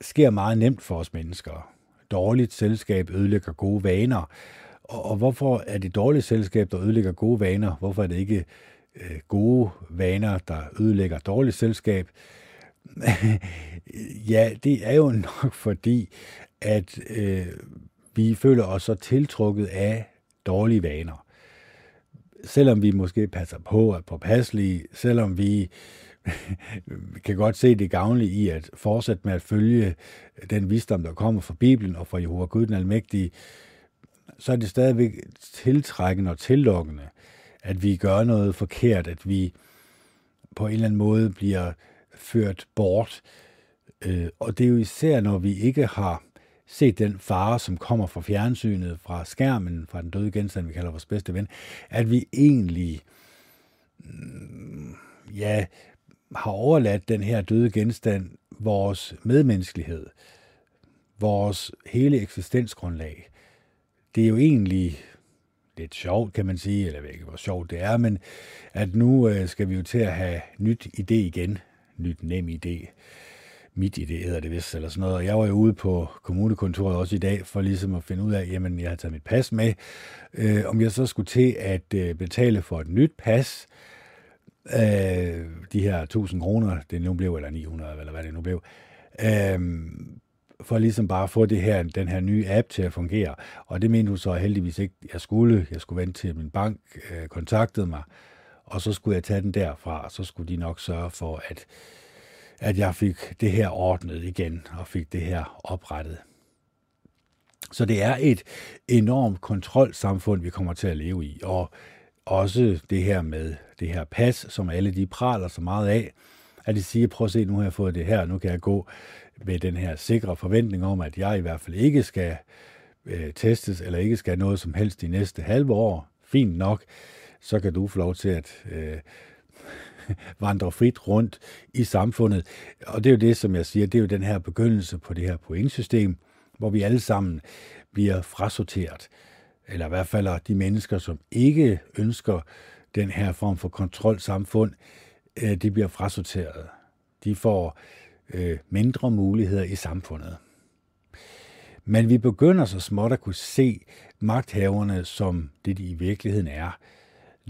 sker meget nemt for os mennesker dårligt selskab ødelægger gode vaner. Og, og hvorfor er det dårligt selskab, der ødelægger gode vaner? Hvorfor er det ikke øh, gode vaner, der ødelægger dårligt selskab? ja, det er jo nok fordi, at øh, vi føler os så tiltrukket af dårlige vaner. Selvom vi måske passer på at påpasselige, selvom vi kan godt se det gavnlige i at fortsætte med at følge den visdom, der kommer fra Bibelen og fra Jehova Gud den Almægtige, så er det stadigvæk tiltrækkende og tillokkende, at vi gør noget forkert, at vi på en eller anden måde bliver ført bort. Øh, og det er jo især, når vi ikke har set den fare, som kommer fra fjernsynet, fra skærmen, fra den døde genstand, vi kalder vores bedste ven, at vi egentlig mm, ja, har overladt den her døde genstand vores medmenneskelighed, vores hele eksistensgrundlag. Det er jo egentlig lidt sjovt, kan man sige, eller jeg ved ikke, hvor sjovt det er, men at nu øh, skal vi jo til at have nyt idé igen, nyt nem idé. Mit idé hedder det vist, eller sådan noget. Og jeg var jo ude på kommunekontoret også i dag, for ligesom at finde ud af, jamen jeg har taget mit pas med, øh, om jeg så skulle til at øh, betale for et nyt pas, øh, de her 1000 kroner, det nu blev, eller 900, eller hvad det nu blev, øh, for ligesom bare at få det her, den her nye app til at fungere. Og det mente hun så heldigvis ikke, jeg skulle. Jeg skulle vente til min bank øh, kontaktede mig, og så skulle jeg tage den derfra, og så skulle de nok sørge for, at, at jeg fik det her ordnet igen, og fik det her oprettet. Så det er et enormt kontrolsamfund, vi kommer til at leve i, og også det her med det her pas, som alle de praler så meget af, at de siger, prøv at se, nu har jeg fået det her, nu kan jeg gå med den her sikre forventning om, at jeg i hvert fald ikke skal øh, testes, eller ikke skal noget som helst de næste halve år. Fint nok, så kan du få lov til at øh, vandre frit rundt i samfundet. Og det er jo det, som jeg siger, det er jo den her begyndelse på det her pointsystem, hvor vi alle sammen bliver frasorteret. Eller i hvert fald de mennesker, som ikke ønsker den her form for kontrolsamfund, øh, de bliver frasorteret. De får øh, mindre muligheder i samfundet. Men vi begynder så småt at kunne se magthaverne som det, de i virkeligheden er.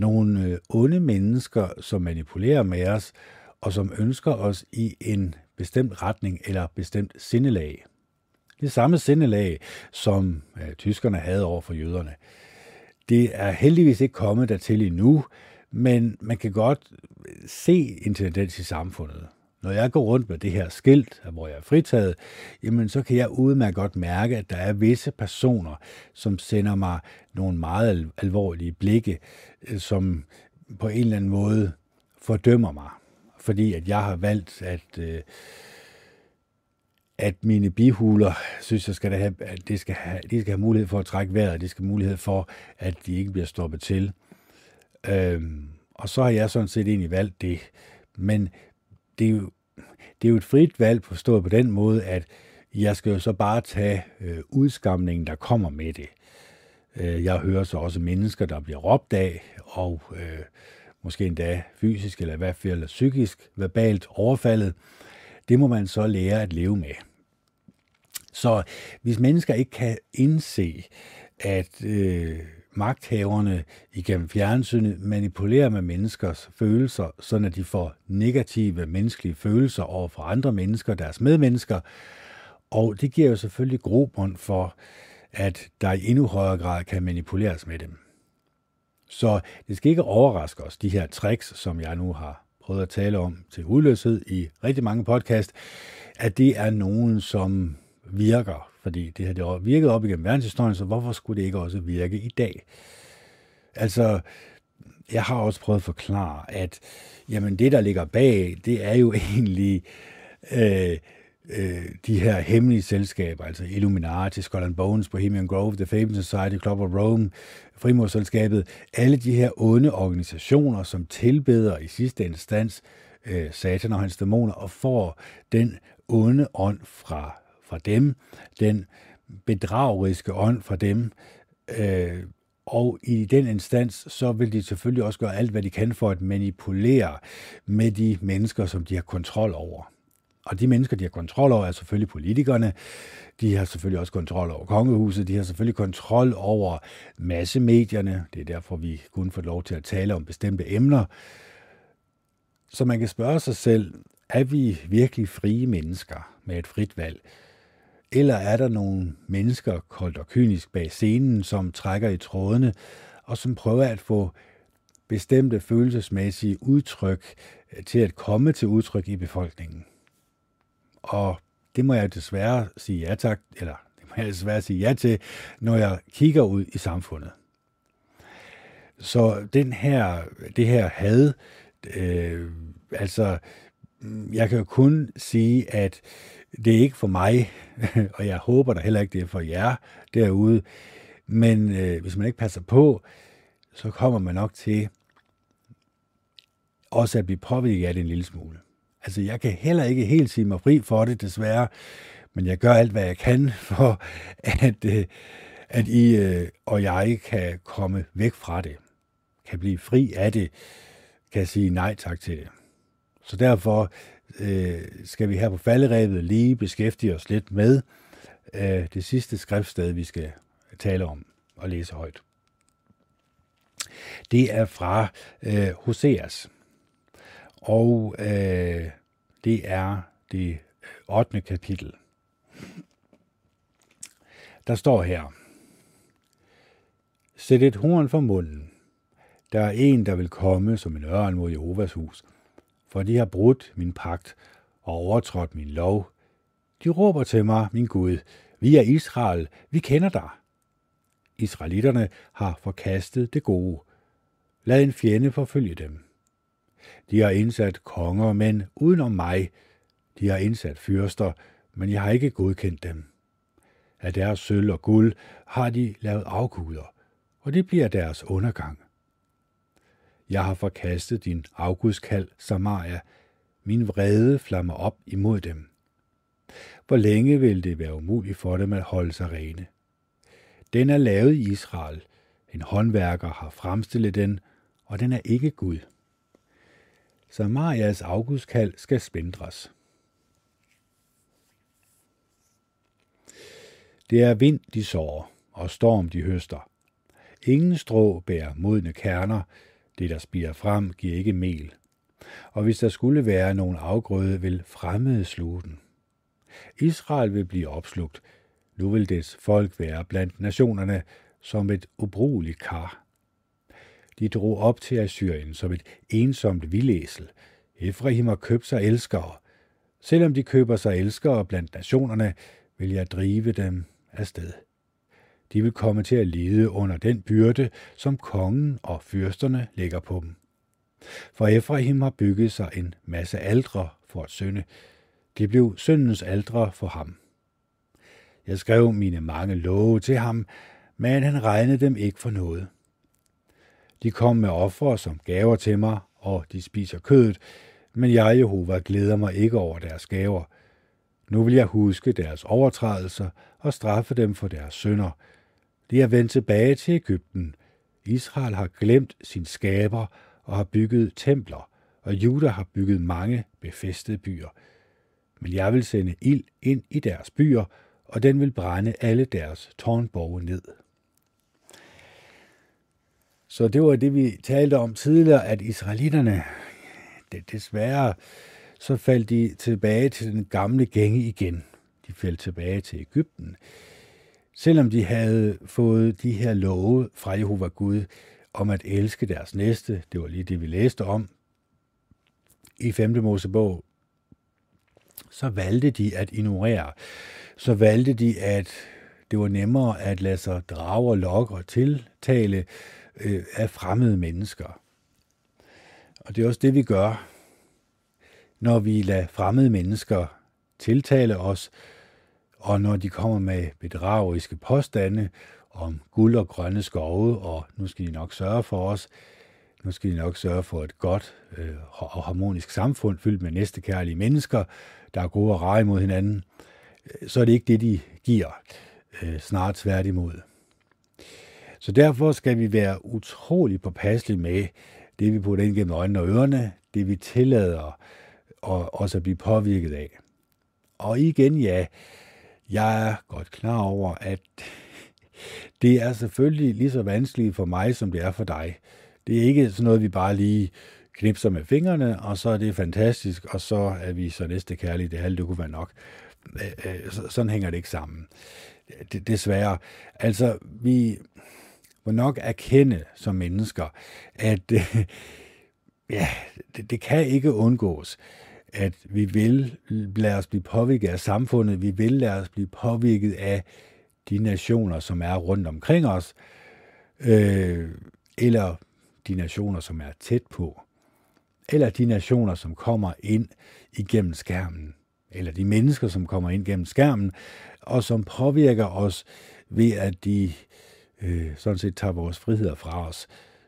Nogle øh, onde mennesker, som manipulerer med os, og som ønsker os i en bestemt retning eller bestemt sindelag. Det samme sindelag, som øh, tyskerne havde over for jøderne. Det er heldigvis ikke kommet dertil endnu, men man kan godt øh, se en tendens i samfundet. Når jeg går rundt med det her skilt, hvor jeg er fritaget, jamen så kan jeg udmærket godt mærke, at der er visse personer, som sender mig nogle meget alvorlige blikke, øh, som på en eller anden måde fordømmer mig, fordi at jeg har valgt at øh, at mine bihuler, synes jeg, skal have, at det skal have, de skal have mulighed for at trække vejret, de skal have mulighed for, at de ikke bliver stoppet til. Øhm, og så har jeg sådan set egentlig valgt det. Men det er jo, det er jo et frit valg forstået på den måde, at Jeg skal jo så bare tage øh, udskamningen, der kommer med det. Øh, jeg hører så også mennesker, der bliver råbt af, og øh, måske endda fysisk eller i hvert fald psykisk, verbalt overfaldet. Det må man så lære at leve med. Så hvis mennesker ikke kan indse, at øh, magthaverne igennem fjernsynet manipulerer med menneskers følelser, så at de får negative menneskelige følelser over for andre mennesker, deres medmennesker, og det giver jo selvfølgelig grobund for, at der i endnu højere grad kan manipuleres med dem. Så det skal ikke overraske os, de her tricks, som jeg nu har prøvet at tale om til hudløshed i rigtig mange podcast, at det er nogen, som virker, fordi det har det virket op igennem verdenshistorien, så hvorfor skulle det ikke også virke i dag? Altså, jeg har også prøvet at forklare, at jamen, det, der ligger bag, det er jo egentlig øh, øh, de her hemmelige selskaber, altså Illuminati, Skull and Bones, Bohemian Grove, The Fabian Society, Club of Rome, Frimurselskabet, alle de her onde organisationer, som tilbeder i sidste instans øh, satan og hans dæmoner, og får den onde ånd fra, fra dem, den bedrageriske ånd fra dem, øh, og i den instans, så vil de selvfølgelig også gøre alt, hvad de kan for at manipulere med de mennesker, som de har kontrol over. Og de mennesker, de har kontrol over, er selvfølgelig politikerne. De har selvfølgelig også kontrol over kongehuset. De har selvfølgelig kontrol over massemedierne. Det er derfor, vi kun får lov til at tale om bestemte emner. Så man kan spørge sig selv, er vi virkelig frie mennesker med et frit valg? Eller er der nogle mennesker, koldt og kynisk bag scenen, som trækker i trådene, og som prøver at få bestemte følelsesmæssige udtryk øh, til at komme til udtryk i befolkningen? og det må jeg desværre sige ja tak, eller det må jeg desværre sige ja til, når jeg kigger ud i samfundet. Så den her, det her had, øh, altså, mm, jeg kan jo kun sige, at det er ikke for mig, og jeg håber da heller ikke, det er for jer derude, men øh, hvis man ikke passer på, så kommer man nok til også at blive påvirket af det en lille smule. Altså, jeg kan heller ikke helt sige mig fri for det, desværre. Men jeg gør alt, hvad jeg kan for, at, øh, at I øh, og jeg kan komme væk fra det. Kan blive fri af det. Kan sige nej tak til det. Så derfor øh, skal vi her på falderæbet lige beskæftige os lidt med øh, det sidste skriftsted, vi skal tale om og læse højt. Det er fra øh, Hoseas. Og øh, det er det 8. kapitel. Der står her, Sæt et horn for munden. Der er en, der vil komme som en ørn mod Jehovas hus, for de har brudt min pagt og overtrådt min lov. De råber til mig, min Gud, vi er Israel, vi kender dig. Israelitterne har forkastet det gode. Lad en fjende forfølge dem. De har indsat konger, men udenom mig. De har indsat fyrster, men jeg har ikke godkendt dem. Af deres sølv og guld har de lavet afguder, og det bliver deres undergang. Jeg har forkastet din afgudskald, Samaria. Min vrede flammer op imod dem. Hvor længe vil det være umuligt for dem at holde sig rene? Den er lavet i Israel. En håndværker har fremstillet den, og den er ikke Gud. Samarias afgudskald skal spændres. Det er vind, de sår, og storm, de høster. Ingen strå bærer modne kerner, det, der spiger frem, giver ikke mel. Og hvis der skulle være nogen afgrøde, vil fremmede sluge den. Israel vil blive opslugt. Nu vil dets folk være blandt nationerne som et ubrugeligt kar. De drog op til Assyrien som et ensomt vildæsel. Efraim har købt sig elskere. Selvom de køber sig elskere blandt nationerne, vil jeg drive dem afsted. De vil komme til at lide under den byrde, som kongen og fyrsterne lægger på dem. For Efraim har bygget sig en masse aldre for at synde. Det blev syndens aldre for ham. Jeg skrev mine mange love til ham, men han regnede dem ikke for noget. De kom med ofre som gaver til mig, og de spiser kødet, men jeg, Jehova, glæder mig ikke over deres gaver. Nu vil jeg huske deres overtrædelser og straffe dem for deres synder. De er vendt tilbage til Ægypten. Israel har glemt sin skaber og har bygget templer, og Juda har bygget mange befæstede byer. Men jeg vil sende ild ind i deres byer, og den vil brænde alle deres tårnborge ned. Så det var det, vi talte om tidligere, at israelitterne, det, desværre, så faldt de tilbage til den gamle gænge igen. De faldt tilbage til Ægypten. Selvom de havde fået de her love fra Jehova Gud om at elske deres næste, det var lige det, vi læste om i 5. Mosebog, så valgte de at ignorere. Så valgte de, at det var nemmere at lade sig drage og lokke og tiltale øh, af fremmede mennesker. Og det er også det, vi gør, når vi lader fremmede mennesker tiltale os, og når de kommer med bedrageriske påstande om guld og grønne skove, og nu skal de nok sørge for os, nu skal de nok sørge for et godt øh, og harmonisk samfund fyldt med næstekærlige mennesker, der er gode og rare mod hinanden, øh, så er det ikke det, de giver. Øh, snart tværtimod. Så derfor skal vi være utrolig påpasselige med det, vi putter ind gennem øjnene og ørerne, det vi tillader og også at blive påvirket af. Og igen, ja, jeg er godt klar over, at det er selvfølgelig lige så vanskeligt for mig, som det er for dig. Det er ikke sådan noget, vi bare lige knipser med fingrene, og så er det fantastisk, og så er vi så næste kærlige, det halve, det kunne være nok. Sådan hænger det ikke sammen. Desværre. Altså, vi må nok erkende som mennesker, at ja, det, det kan ikke undgås, at vi vil lade os blive påvirket af samfundet, vi vil lade os blive påvirket af de nationer, som er rundt omkring os, øh, eller de nationer, som er tæt på, eller de nationer, som kommer ind igennem skærmen, eller de mennesker, som kommer ind gennem skærmen, og som påvirker os ved, at de øh, sådan set tager vores friheder fra os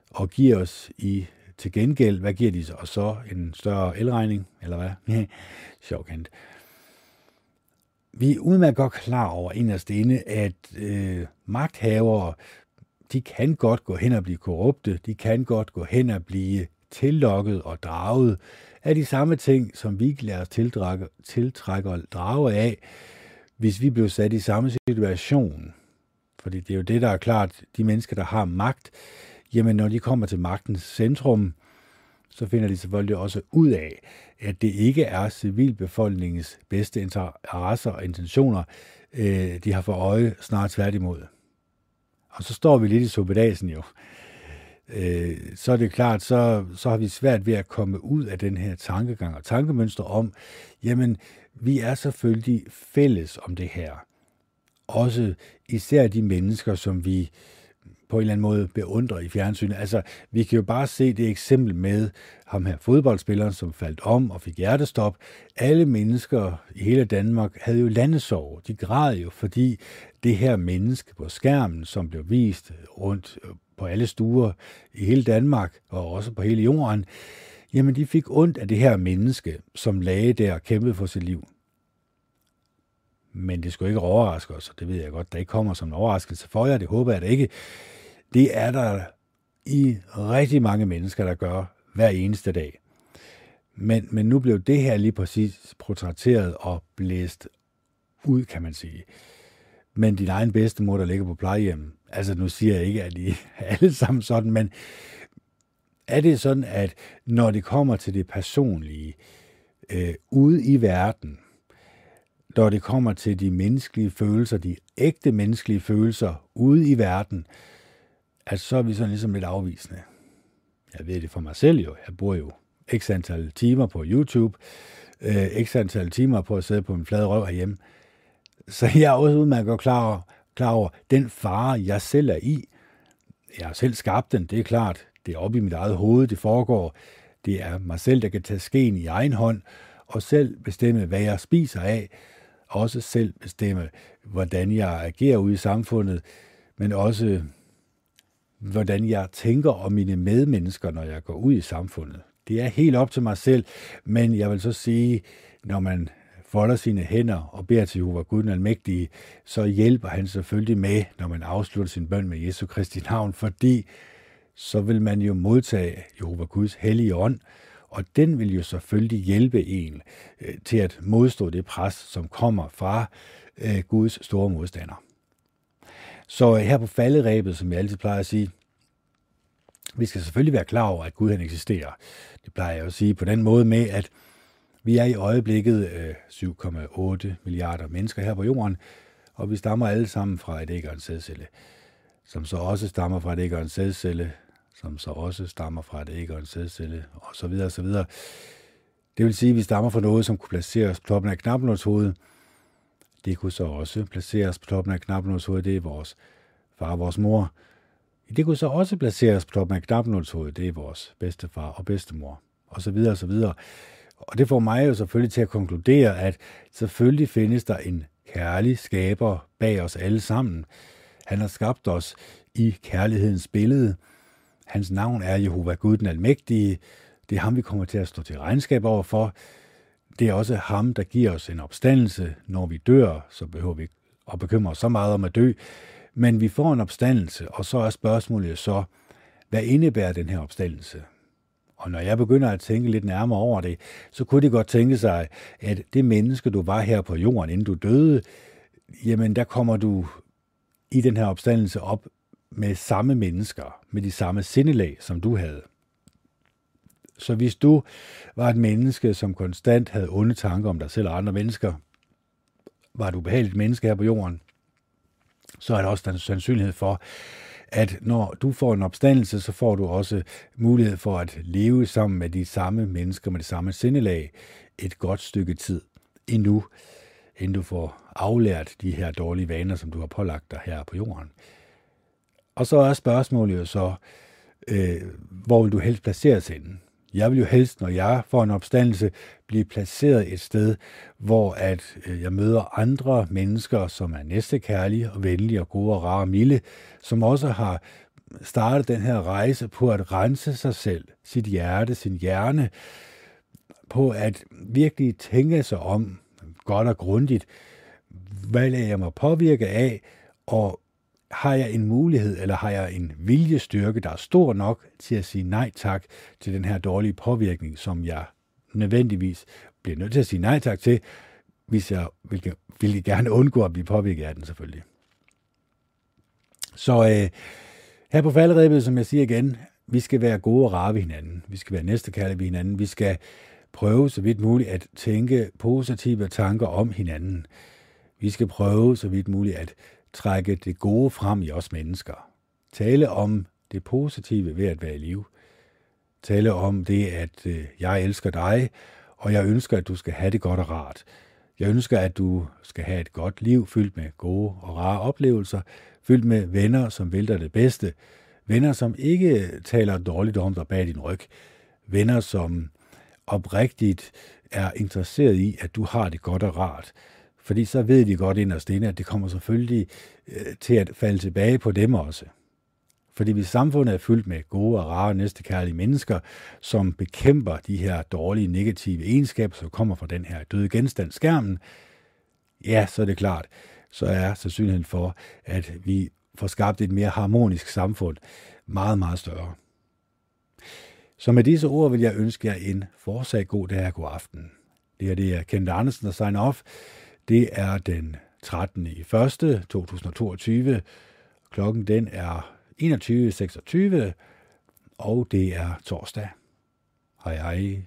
og giver os i til gengæld, hvad giver de så? Og så en større elregning, eller hvad? Sjovkendt. Vi er udmærket godt klar over inderst inde, at øh, magthavere, de kan godt gå hen og blive korrupte, de kan godt gå hen og blive tillokket og draget af de samme ting, som vi lader os tiltrække, tiltrække og drage af, hvis vi blev sat i samme situation. Fordi det er jo det, der er klart, de mennesker, der har magt, jamen når de kommer til magtens centrum, så finder de selvfølgelig også ud af, at det ikke er civilbefolkningens bedste interesser og intentioner, øh, de har for øje snart tværtimod. Og så står vi lidt i suppedasen jo. Øh, så er det klart, så, så har vi svært ved at komme ud af den her tankegang og tankemønster om, jamen, vi er selvfølgelig fælles om det her. Også især de mennesker, som vi på en eller anden måde beundrer i fjernsynet. Altså, vi kan jo bare se det eksempel med ham her fodboldspilleren, som faldt om og fik hjertestop. Alle mennesker i hele Danmark havde jo landesorg. De græd jo, fordi det her menneske på skærmen, som blev vist rundt på alle stuer i hele Danmark og også på hele jorden, jamen de fik ondt af det her menneske, som lagde der og kæmpede for sit liv. Men det skulle ikke overraske os, og det ved jeg godt, der ikke kommer som en overraskelse for jer, det håber jeg da ikke. Det er der i rigtig mange mennesker, der gør hver eneste dag. Men, men nu blev det her lige præcis portrætteret og blæst ud, kan man sige. Men din egen bedstemor, der ligger på plejehjem, altså nu siger jeg ikke, at I er alle sammen sådan, men er det sådan, at når det kommer til det personlige, øh, ude i verden, når det kommer til de menneskelige følelser, de ægte menneskelige følelser ude i verden, at så er vi sådan ligesom lidt afvisende. Jeg ved det for mig selv jo. Jeg bruger jo x antal timer på YouTube, øh, x antal timer på at sidde på en flad røv herhjemme. Så jeg er også udmærket klar over, klar over den fare, jeg selv er i. Jeg har selv skabt den, det er klart. Det er oppe i mit eget hoved, det foregår. Det er mig selv, der kan tage skeen i egen hånd og selv bestemme, hvad jeg spiser af. Også selv bestemme, hvordan jeg agerer ude i samfundet, men også hvordan jeg tænker om mine medmennesker, når jeg går ud i samfundet. Det er helt op til mig selv, men jeg vil så sige, når man folder sine hænder og beder til Jehova Gud den Almægtige, så hjælper han selvfølgelig med, når man afslutter sin bøn med Jesu Kristi navn, fordi så vil man jo modtage Jehova Guds hellige ånd, og den vil jo selvfølgelig hjælpe en øh, til at modstå det pres, som kommer fra øh, Guds store modstander. Så øh, her på falderæbet, som jeg altid plejer at sige, vi skal selvfølgelig være klar over, at Gud han eksisterer. Det plejer jeg at sige på den måde med, at vi er i øjeblikket øh, 7,8 milliarder mennesker her på jorden, og vi stammer alle sammen fra et æg og en sædcelle, som så også stammer fra et æg og en sædcelle, som så også stammer fra et æg og en sædcelle, og så videre, og så videre. Det vil sige, at vi stammer fra noget, som kunne placeres på toppen af knappenåls hoved. Det kunne så også placeres på toppen af knappenåls hoved. Det er vores far og vores mor. Det kunne så også placeres på toppen af knappenåls hoved. Det er vores bedstefar og bedstemor, og så videre, og så videre. Og det får mig jo selvfølgelig til at konkludere, at selvfølgelig findes der en kærlig skaber bag os alle sammen. Han har skabt os i kærlighedens billede. Hans navn er Jehova Gud den Almægtige. Det er ham, vi kommer til at stå til regnskab over for. Det er også ham, der giver os en opstandelse. Når vi dør, så behøver vi ikke at bekymre os så meget om at dø. Men vi får en opstandelse, og så er spørgsmålet så, hvad indebærer den her opstandelse? Og når jeg begynder at tænke lidt nærmere over det, så kunne det godt tænke sig, at det menneske, du var her på jorden, inden du døde, jamen der kommer du i den her opstandelse op med samme mennesker, med de samme sindelag, som du havde. Så hvis du var et menneske, som konstant havde onde tanker om dig selv og andre mennesker, var du behageligt menneske her på jorden, så er der også den sandsynlighed for, at når du får en opstandelse, så får du også mulighed for at leve sammen med de samme mennesker, med det samme sindelag, et godt stykke tid endnu, inden du får aflært de her dårlige vaner, som du har pålagt dig her på jorden. Og så er spørgsmålet jo så, øh, hvor vil du helst placeres inden? Jeg vil jo helst, når jeg får en opstandelse, blive placeret et sted, hvor at øh, jeg møder andre mennesker, som er næstekærlige og venlige og gode og rare og milde, som også har startet den her rejse på at rense sig selv, sit hjerte, sin hjerne, på at virkelig tænke sig om godt og grundigt, hvad lader jeg mig påvirke af, og har jeg en mulighed, eller har jeg en viljestyrke, der er stor nok til at sige nej tak til den her dårlige påvirkning, som jeg nødvendigvis bliver nødt til at sige nej tak til, hvis jeg vil, vil gerne undgå at blive påvirket af den selvfølgelig. Så øh, her på faldrebet, som jeg siger igen, vi skal være gode og rare ved hinanden. Vi skal være næstekærlige ved hinanden. Vi skal prøve så vidt muligt at tænke positive tanker om hinanden. Vi skal prøve så vidt muligt at trække det gode frem i os mennesker. Tale om det positive ved at være i live. Tale om det, at øh, jeg elsker dig, og jeg ønsker, at du skal have det godt og rart. Jeg ønsker, at du skal have et godt liv fyldt med gode og rare oplevelser, fyldt med venner, som vil dig det bedste. Venner, som ikke taler dårligt om dig bag din ryg. Venner, som oprigtigt er interesseret i, at du har det godt og rart. Fordi så ved de godt inderst inde, at det kommer selvfølgelig øh, til at falde tilbage på dem også. Fordi hvis samfundet er fyldt med gode og rare næstekærlige mennesker, som bekæmper de her dårlige negative egenskaber, som kommer fra den her døde genstand, skærmen, ja, så er det klart, så er sandsynligheden for, at vi får skabt et mere harmonisk samfund meget, meget større. Så med disse ord vil jeg ønske jer en fortsat god dag og god aften. Det er det, jeg Kent Andersen, der signer off. Det er den 13. i 1. 2022. Klokken den er 21.26, og det er torsdag. Hej hej.